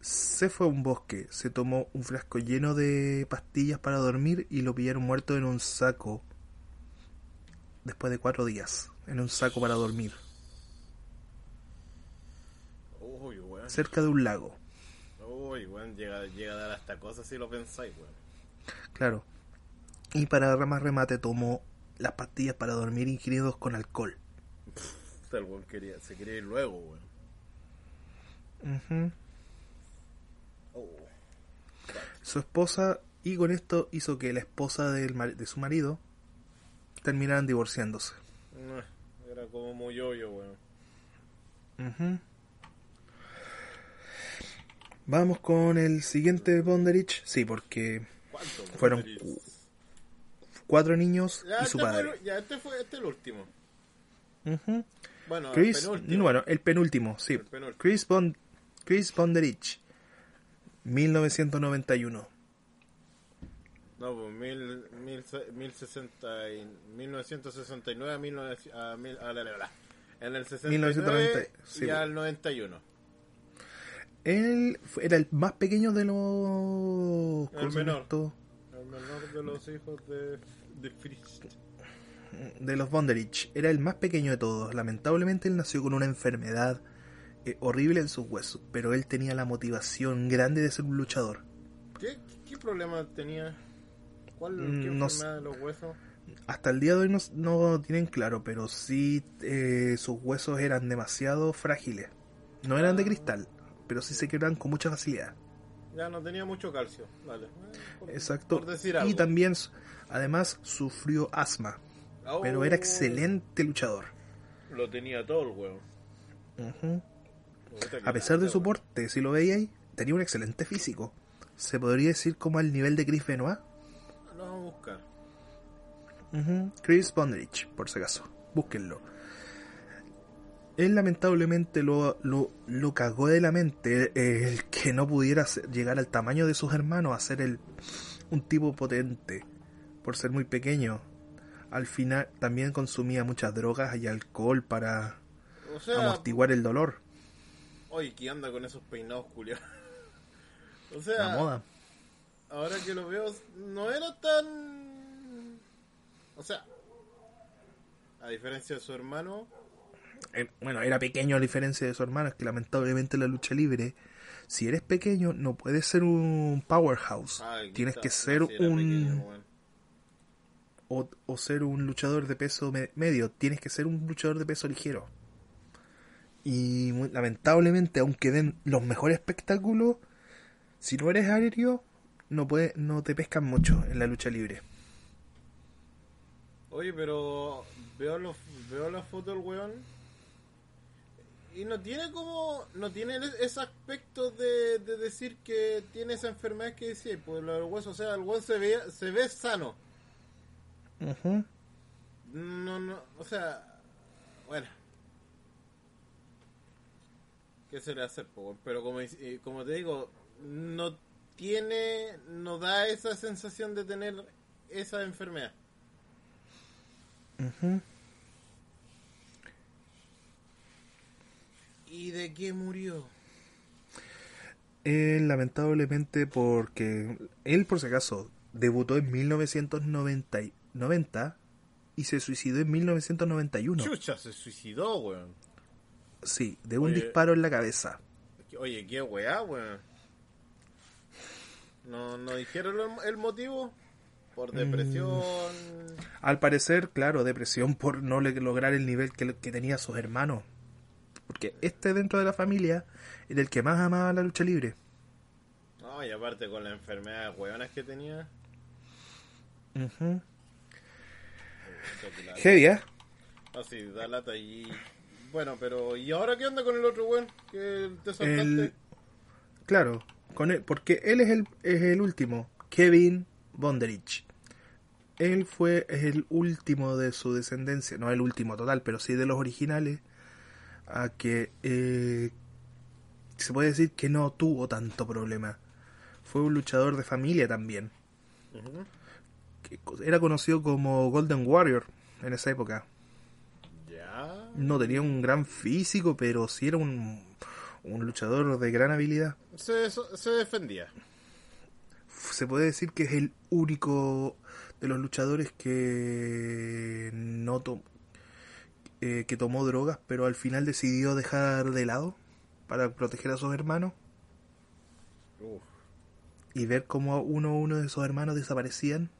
se fue a un bosque, se tomó un frasco lleno de pastillas para dormir y lo pillaron muerto en un saco después de cuatro días, en un saco para dormir, Uy, weón. cerca de un lago. Uy, weón, llega, llega a dar hasta cosas si lo pensáis, weón. Claro. Y para más remate tomó las pastillas para dormir ingeridos con alcohol. El weón quería, se quería ir luego, weón. Oh. su esposa y con esto hizo que la esposa del de su marido terminaran divorciándose. Era como muy hoyo, weón. Vamos con el siguiente Bonderich. Sí, porque. Fueron cuatro niños Ya, y este su fue padre. el- ya, este fue este el último. Ujú. Bueno, Chris, el penúltimo. bueno, el penúltimo, sí. El penúltimo. Chris Bond, Chris Bonderich, 1991. No, pues mil, mil, mil sesenta y, 1969 a, 1900 a, mil, a la, la, la. En el 69 1990, sí, y bueno. al 91. Él fue- era el más pequeño de los. ¿cómo El menor. El menor de los hijos de, de los Bonderich. Era el más pequeño de todos. Lamentablemente él nació con una enfermedad eh, horrible en sus huesos, pero él tenía la motivación grande de ser un luchador. ¿Qué, qué problema tenía? ¿Cuál Mm, qué no enfermedad de los huesos? Hasta el día de hoy no, no tienen claro, pero sí eh, sus huesos eran demasiado frágiles. No eran de cristal, pero sí se quebraban con mucha facilidad. Ya no tenía mucho calcio. Vale. Eh, por- Exacto. Por decir algo. Y también, además, sufrió asma, pero era Oh, excelente luchador. Lo tenía todo el huevo. A pesar de su porte, si lo veíais, tenía un excelente físico. Se podría decir como al nivel de Chris Benoit. Lo vamos a buscar. Chris Bonderich, por si acaso. Búsquenlo. Él lamentablemente lo, lo, lo cagó de la mente eh, el que no pudiera llegar al tamaño de sus hermanos, a ser el, un tipo potente, por ser muy pequeño. Al final también consumía muchas drogas y alcohol para O sea, amortiguar el dolor. oye, ¿qué anda con esos peinados culiados? o sea, La moda. ahora que lo veo, no era tan. O sea, a diferencia de su hermano, Eh, bueno, era pequeño a diferencia de su hermano, es que lamentablemente en la lucha libre, si eres pequeño, no puedes ser un powerhouse. Tienes está- que ser un. pequeño. O, ser un luchador de peso me- medio, tienes que ser un luchador de peso ligero. Y lamentablemente, aunque den los mejores espectáculos, si no eres aéreo, no, puede, no te pescan mucho en la lucha libre. Oye, pero veo los veo la foto del weón y no tiene como no tiene ese aspecto de, de decir que tiene esa enfermedad que decía, pues del hueso, o sea, el weón se ve se ve sano. Ujú. No, no, o sea, bueno. ¿Qué se le weón? Pero como, eh, como te digo, no tiene, no da esa sensación de tener esa enfermedad. Ujú. ¿Y de qué murió? Él, lamentablemente, porque él, por si acaso, debutó en 1990 y- 90 y se suicidó en 1991. Chucha, se suicidó, weón. Sí, de un Oye. disparo en la cabeza. Oye, qué weá, weón. ¿No, no dijeron el, el motivo? ¿Por depresión? Al parecer, claro, depresión por no lograr el nivel que, que tenía sus hermanos. Porque este dentro de la familia era el que más amaba la lucha libre. No, y aparte con las enfermedades hueonas que tenía. Espectacular. Heavy, ¿eh? Ah, sí, da lata y... Bueno, pero ¿y ahora qué onda con el otro weón que te? El- Claro, con él, porque él es el, es el último, Kevin Bonderich. Él fue es el último de su descendencia, no el último total, pero sí de los originales, a que eh, se puede decir que no tuvo tanto problema. Fue un luchador de familia también. Co- era conocido como Golden Warrior en esa época. Ya. No tenía un gran físico, pero sí era un, un luchador de gran habilidad. Se, se defendía. se puede decir que es el único de los luchadores que no to- eh, que tomó drogas, pero al final decidió dejar de lado para proteger a sus hermanos Uf. y ver cómo uno a uno de esos hermanos desaparecían.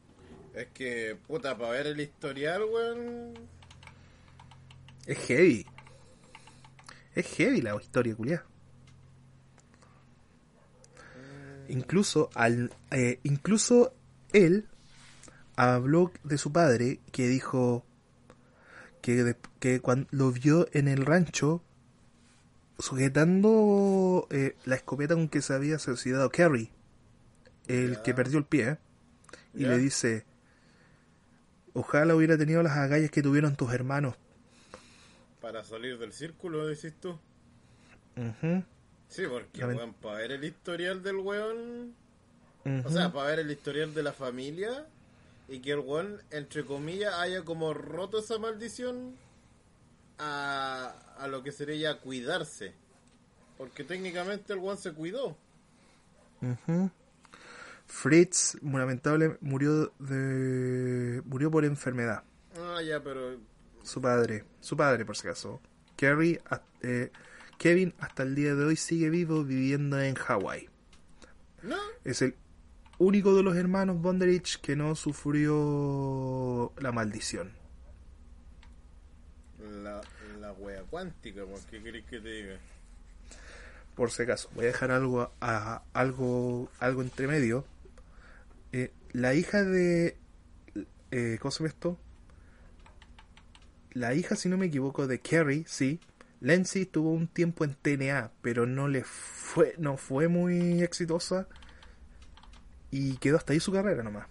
Es que, puta, para ver el historial, weón. Es heavy. Es heavy la historia, culiá. Incluso al eh, incluso él habló de su padre que dijo que, de- que cuando lo vio en el rancho sujetando eh, la escopeta con que se había suicidado Kerry, el que perdió el pie, y le dice, ojalá hubiera tenido las agallas que tuvieron tus hermanos. Para salir del círculo, decís tú. Ujú, Sí, porque, weón, para ver el historial del weón. O sea, para ver el historial de la familia. Y que el weón, entre comillas, haya como roto esa maldición. A, a lo que sería ya cuidarse. Porque técnicamente el weón se cuidó. Ujú. Fritz, lamentable, murió de murió por enfermedad. Ah, ya, pero. Su padre, su padre por si acaso. Kerry, eh, Kevin hasta el día de hoy sigue vivo viviendo en Hawái. No. Es el único de los hermanos Bonderich que no sufrió la maldición. La, la wea cuántica, weón. ¿Qué querés que te diga? Por si acaso, voy a dejar algo a, algo algo entre medio. Eh, la hija de eh, ¿cómo se llama esto? La hija, si no me equivoco, de Kerry, sí. Lindsay tuvo un tiempo en TNA, pero no le fue, no fue muy exitosa. Y quedó hasta ahí su carrera nomás.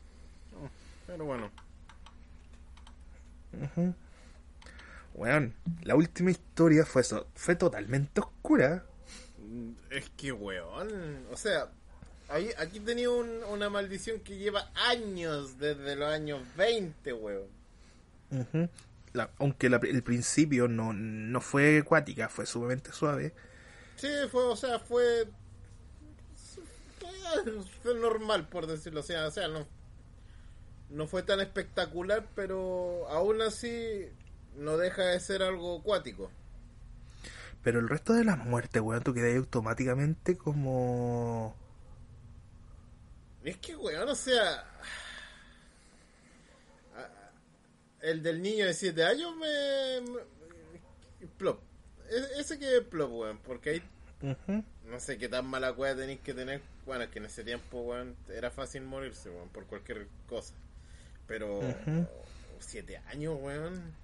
Pero bueno. Ujú. Weón, la última historia fue eso, fue totalmente oscura. Es que, weón. O sea, ahí, aquí tenía un- una maldición que lleva años, desde los años 20, weón. Ujú. La- aunque la- el principio no, no fue acuática, fue sumamente suave. Sí, fue, o sea, fue. Fue normal, por decirlo así. O sea, no. No fue tan espectacular, pero aún así no deja de ser algo acuático. Pero el resto de las muertes, weón, tú quedas automáticamente como... Es que, weón, o sea. El del niño de 7 años me. me- plop. E- Ese que es plop, weón. Porque ahí no sé qué tan mala cueva tenéis que tener. Bueno, es que en ese tiempo, weón, era fácil morirse, weón, por cualquier cosa. Pero. Ujú. 7 años, weón.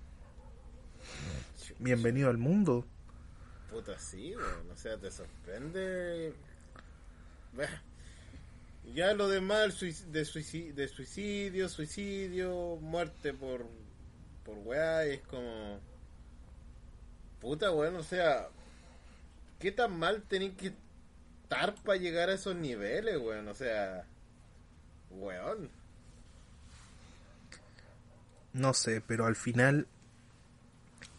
Bienvenido al mundo. Puta, sí, weón. O sea, te sorprende. Bah. Ya lo demás de, suicidio, de suicidio, suicidio, muerte por, por weá, es como. Puta, weón, o sea. ¿Qué tan mal tenéis que estar para llegar a esos niveles, weón? O sea. Weón. No sé, pero al final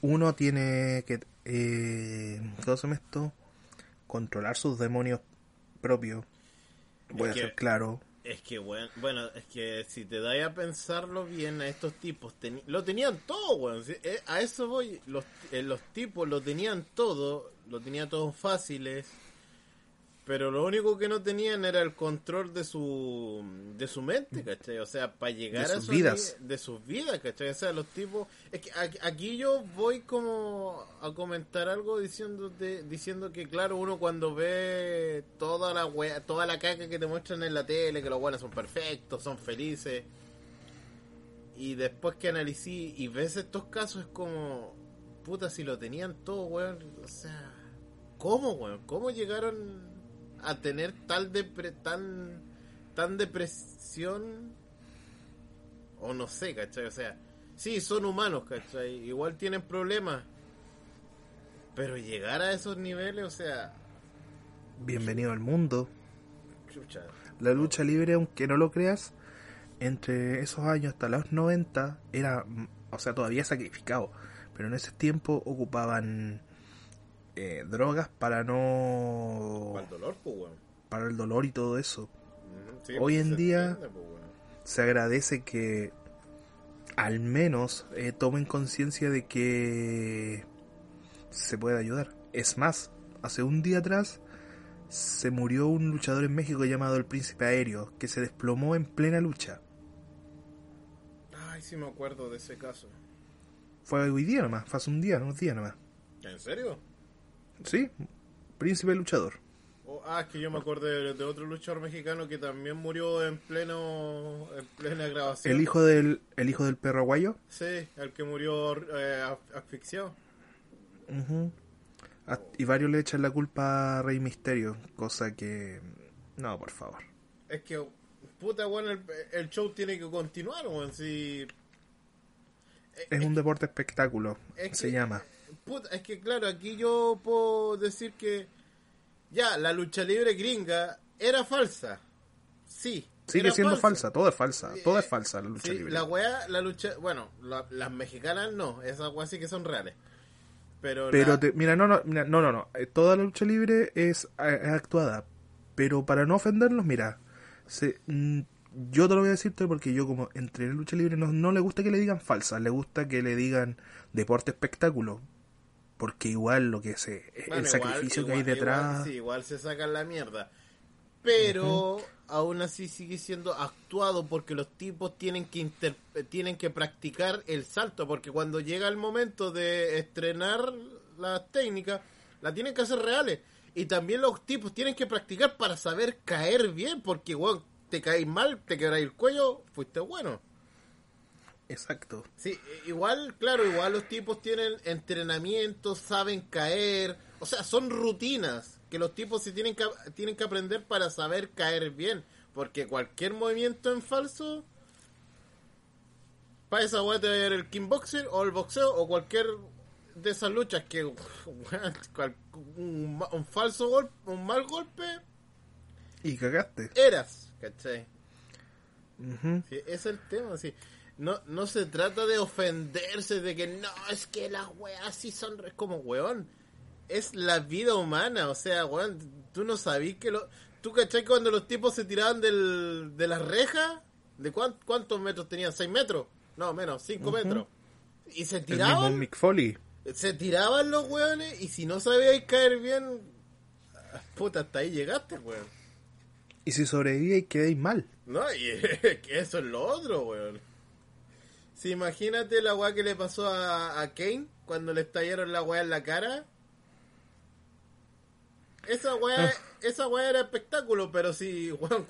uno tiene que... Eh, ¿Cómo se llama? Controlar sus demonios propios. Voy Es a que- ser claro. Es que, bueno, bueno, es que si te dais a pensarlo bien, a estos tipos teni- lo tenían todo, weón. Si- eh, a eso voy. Los, eh, los tipos lo tenían todo, lo tenían todos fáciles. Pero lo único que no tenían era el control de su de su mente, ¿cachai? O sea, para llegar De a sus vidas. de sus vidas, ¿cachai? O sea, los tipos... Es que aquí- yo voy como a comentar algo diciendo diciendo que, claro, uno cuando ve toda la wea, toda la caca que te muestran en la tele, que los buenos son perfectos, son felices, y después que analicé y ves estos casos es como... Puta, si lo tenían todo, weón. O sea... ¿Cómo, weón? ¿Cómo llegaron a tener tal depre tan tan depresión? O no sé, ¿cachai? O sea, sí, son humanos, ¿cachai? Igual tienen problemas. Pero llegar a esos niveles, o sea, Bienvenido al mundo. chucha. La lucha libre, aunque no lo creas, entre esos años hasta los 90 era, o sea, todavía sacrificado, pero en ese tiempo ocupaban eh, drogas para no ¿Cuál dolor, pues, weón? para el dolor y todo eso. Sí, Hoy pues, en se día- entiende, pues. Se agradece que al menos eh, tomen conciencia de que se puede ayudar. Es más, hace un día atrás se murió un luchador en México llamado el Príncipe Aéreo, que se desplomó en plena lucha. Ay, sí me acuerdo de ese caso. Fue hoy día nomás, fue hace un día, unos días nomás. ¿En serio? Sí, príncipe luchador. Oh, ah, es que yo me acordé de, de otro luchador mexicano que también murió en pleno en plena grabación. El hijo del, el hijo del perro aguayo. Sí, el que murió eh, as- asfixiado. A- Y varios le echan la culpa a Rey Misterio, cosa que... No, por favor. Es que, puta, bueno, el, el show tiene que continuar, weón. Si, Es un deporte espectáculo, es se que- llama. Puta, es que, claro, aquí yo puedo decir que ya, la lucha libre gringa era falsa. Sí. Sigue siendo falsa, todo es falsa, Sí, todo eh, es falsa la lucha Sí, libre. la weá, la lucha, bueno, la- las mexicanas no, esas weas sí que son reales. Pero, Pero, la- te- mira, no, no, mira, no, no, no. eh, Toda la lucha libre es, eh, es actuada. Pero para no ofenderlos, mira, se, mm, yo te lo voy a decirte porque yo como entre lucha libre no, no le gusta que le digan falsa, le gusta que le digan deporte espectáculo. Porque igual lo que se, Bueno, el igual- sacrificio que hay detrás. Igual, sí, igual se sacan la mierda. Pero aún así sigue siendo actuado porque los tipos tienen que inter- tienen que practicar el salto. Porque cuando llega el momento de estrenar las técnicas, las tienen que hacer reales. Y también los tipos tienen que practicar para saber caer bien. Porque, weón, te caes mal, te quebráis el cuello, fuiste bueno. Exacto. Sí, igual, claro, igual los tipos tienen entrenamiento, saben caer, o sea, son rutinas que los tipos sí tienen que, tienen que aprender para saber caer bien, porque cualquier movimiento en falso, para esa weá te va a dar el kickboxer o el boxeo o cualquier de esas luchas que un, un falso golpe, un mal golpe, Y cagaste. eras, ¿cachai? Sí, es el tema, sí. No, no se trata de ofenderse, de que no, es que las weas sí son re-". es como weón. Es la vida humana, o sea, weón, tú no sabís que lo... ¿Tú cachai cuando los tipos se tiraban del, de las rejas? ¿De cuán- cuántos metros tenían? ¿6 metros? No, menos, 5 metros. Y se El mismo tiraban, Mick Foley. se tiraban los weones y si no sabíais caer bien, puta, hasta ahí llegaste, weón. Y si sobrevive y quedéis mal. No, y que eso es lo otro, weón. Si imagínate la weá que le pasó a, a Kane cuando le estallaron la weá en la cara. Esa weá, esa weá era espectáculo, pero si, weón,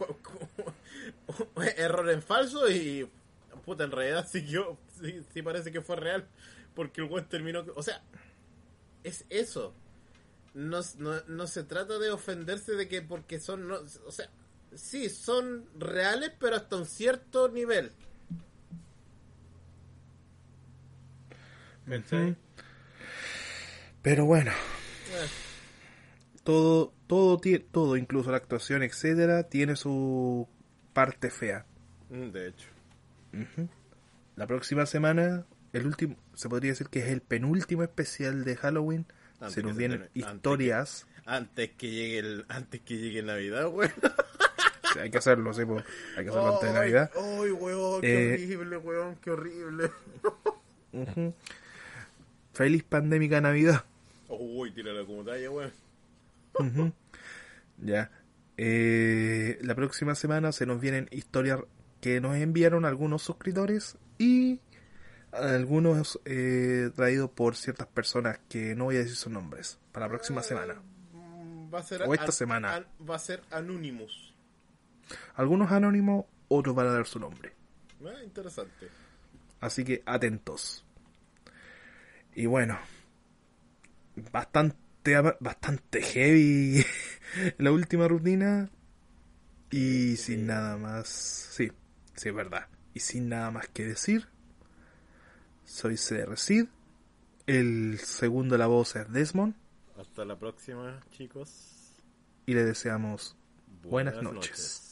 error en falso y, puta, en realidad sí, yo, sí, sí parece que fue real, porque el weón terminó, o sea, es eso. No, no, no se trata de ofenderse de que porque son, no, o sea, sí, son reales, pero hasta un cierto nivel. Pero bueno, Eh, todo, todo, todo, incluso la actuación, etcétera, tiene su parte fea. mm, de hecho. La próxima semana, el último, se podría decir que es el penúltimo especial de Halloween. Antes se nos se vienen antes historias. Antes que llegue el, antes que llegue Navidad. Sí, hay que hacerlo, sí, hay que hacerlo antes de Navidad. Ay, weón, qué Eh, horrible, weón, qué horrible. Feliz pandémica Navidad. Uy, tírala como talla, weón. Ujú. Ya. Eh, la próxima semana se nos vienen historias que nos enviaron algunos suscriptores y algunos eh, traídos por ciertas personas que no voy a decir sus nombres para la próxima semana. Mm, Va a ser O esta an- semana. an- va a ser Anonymous. Algunos anónimos, otros van a dar su nombre. Ah, interesante. Así que atentos. Y bueno, bastante, bastante heavy la última rutina. Y sin nada más. Sí, sí, es verdad. Y sin nada más que decir, soy CR Sid. El segundo de la voz es Desmond. Hasta la próxima, chicos. Y le deseamos buenas noches.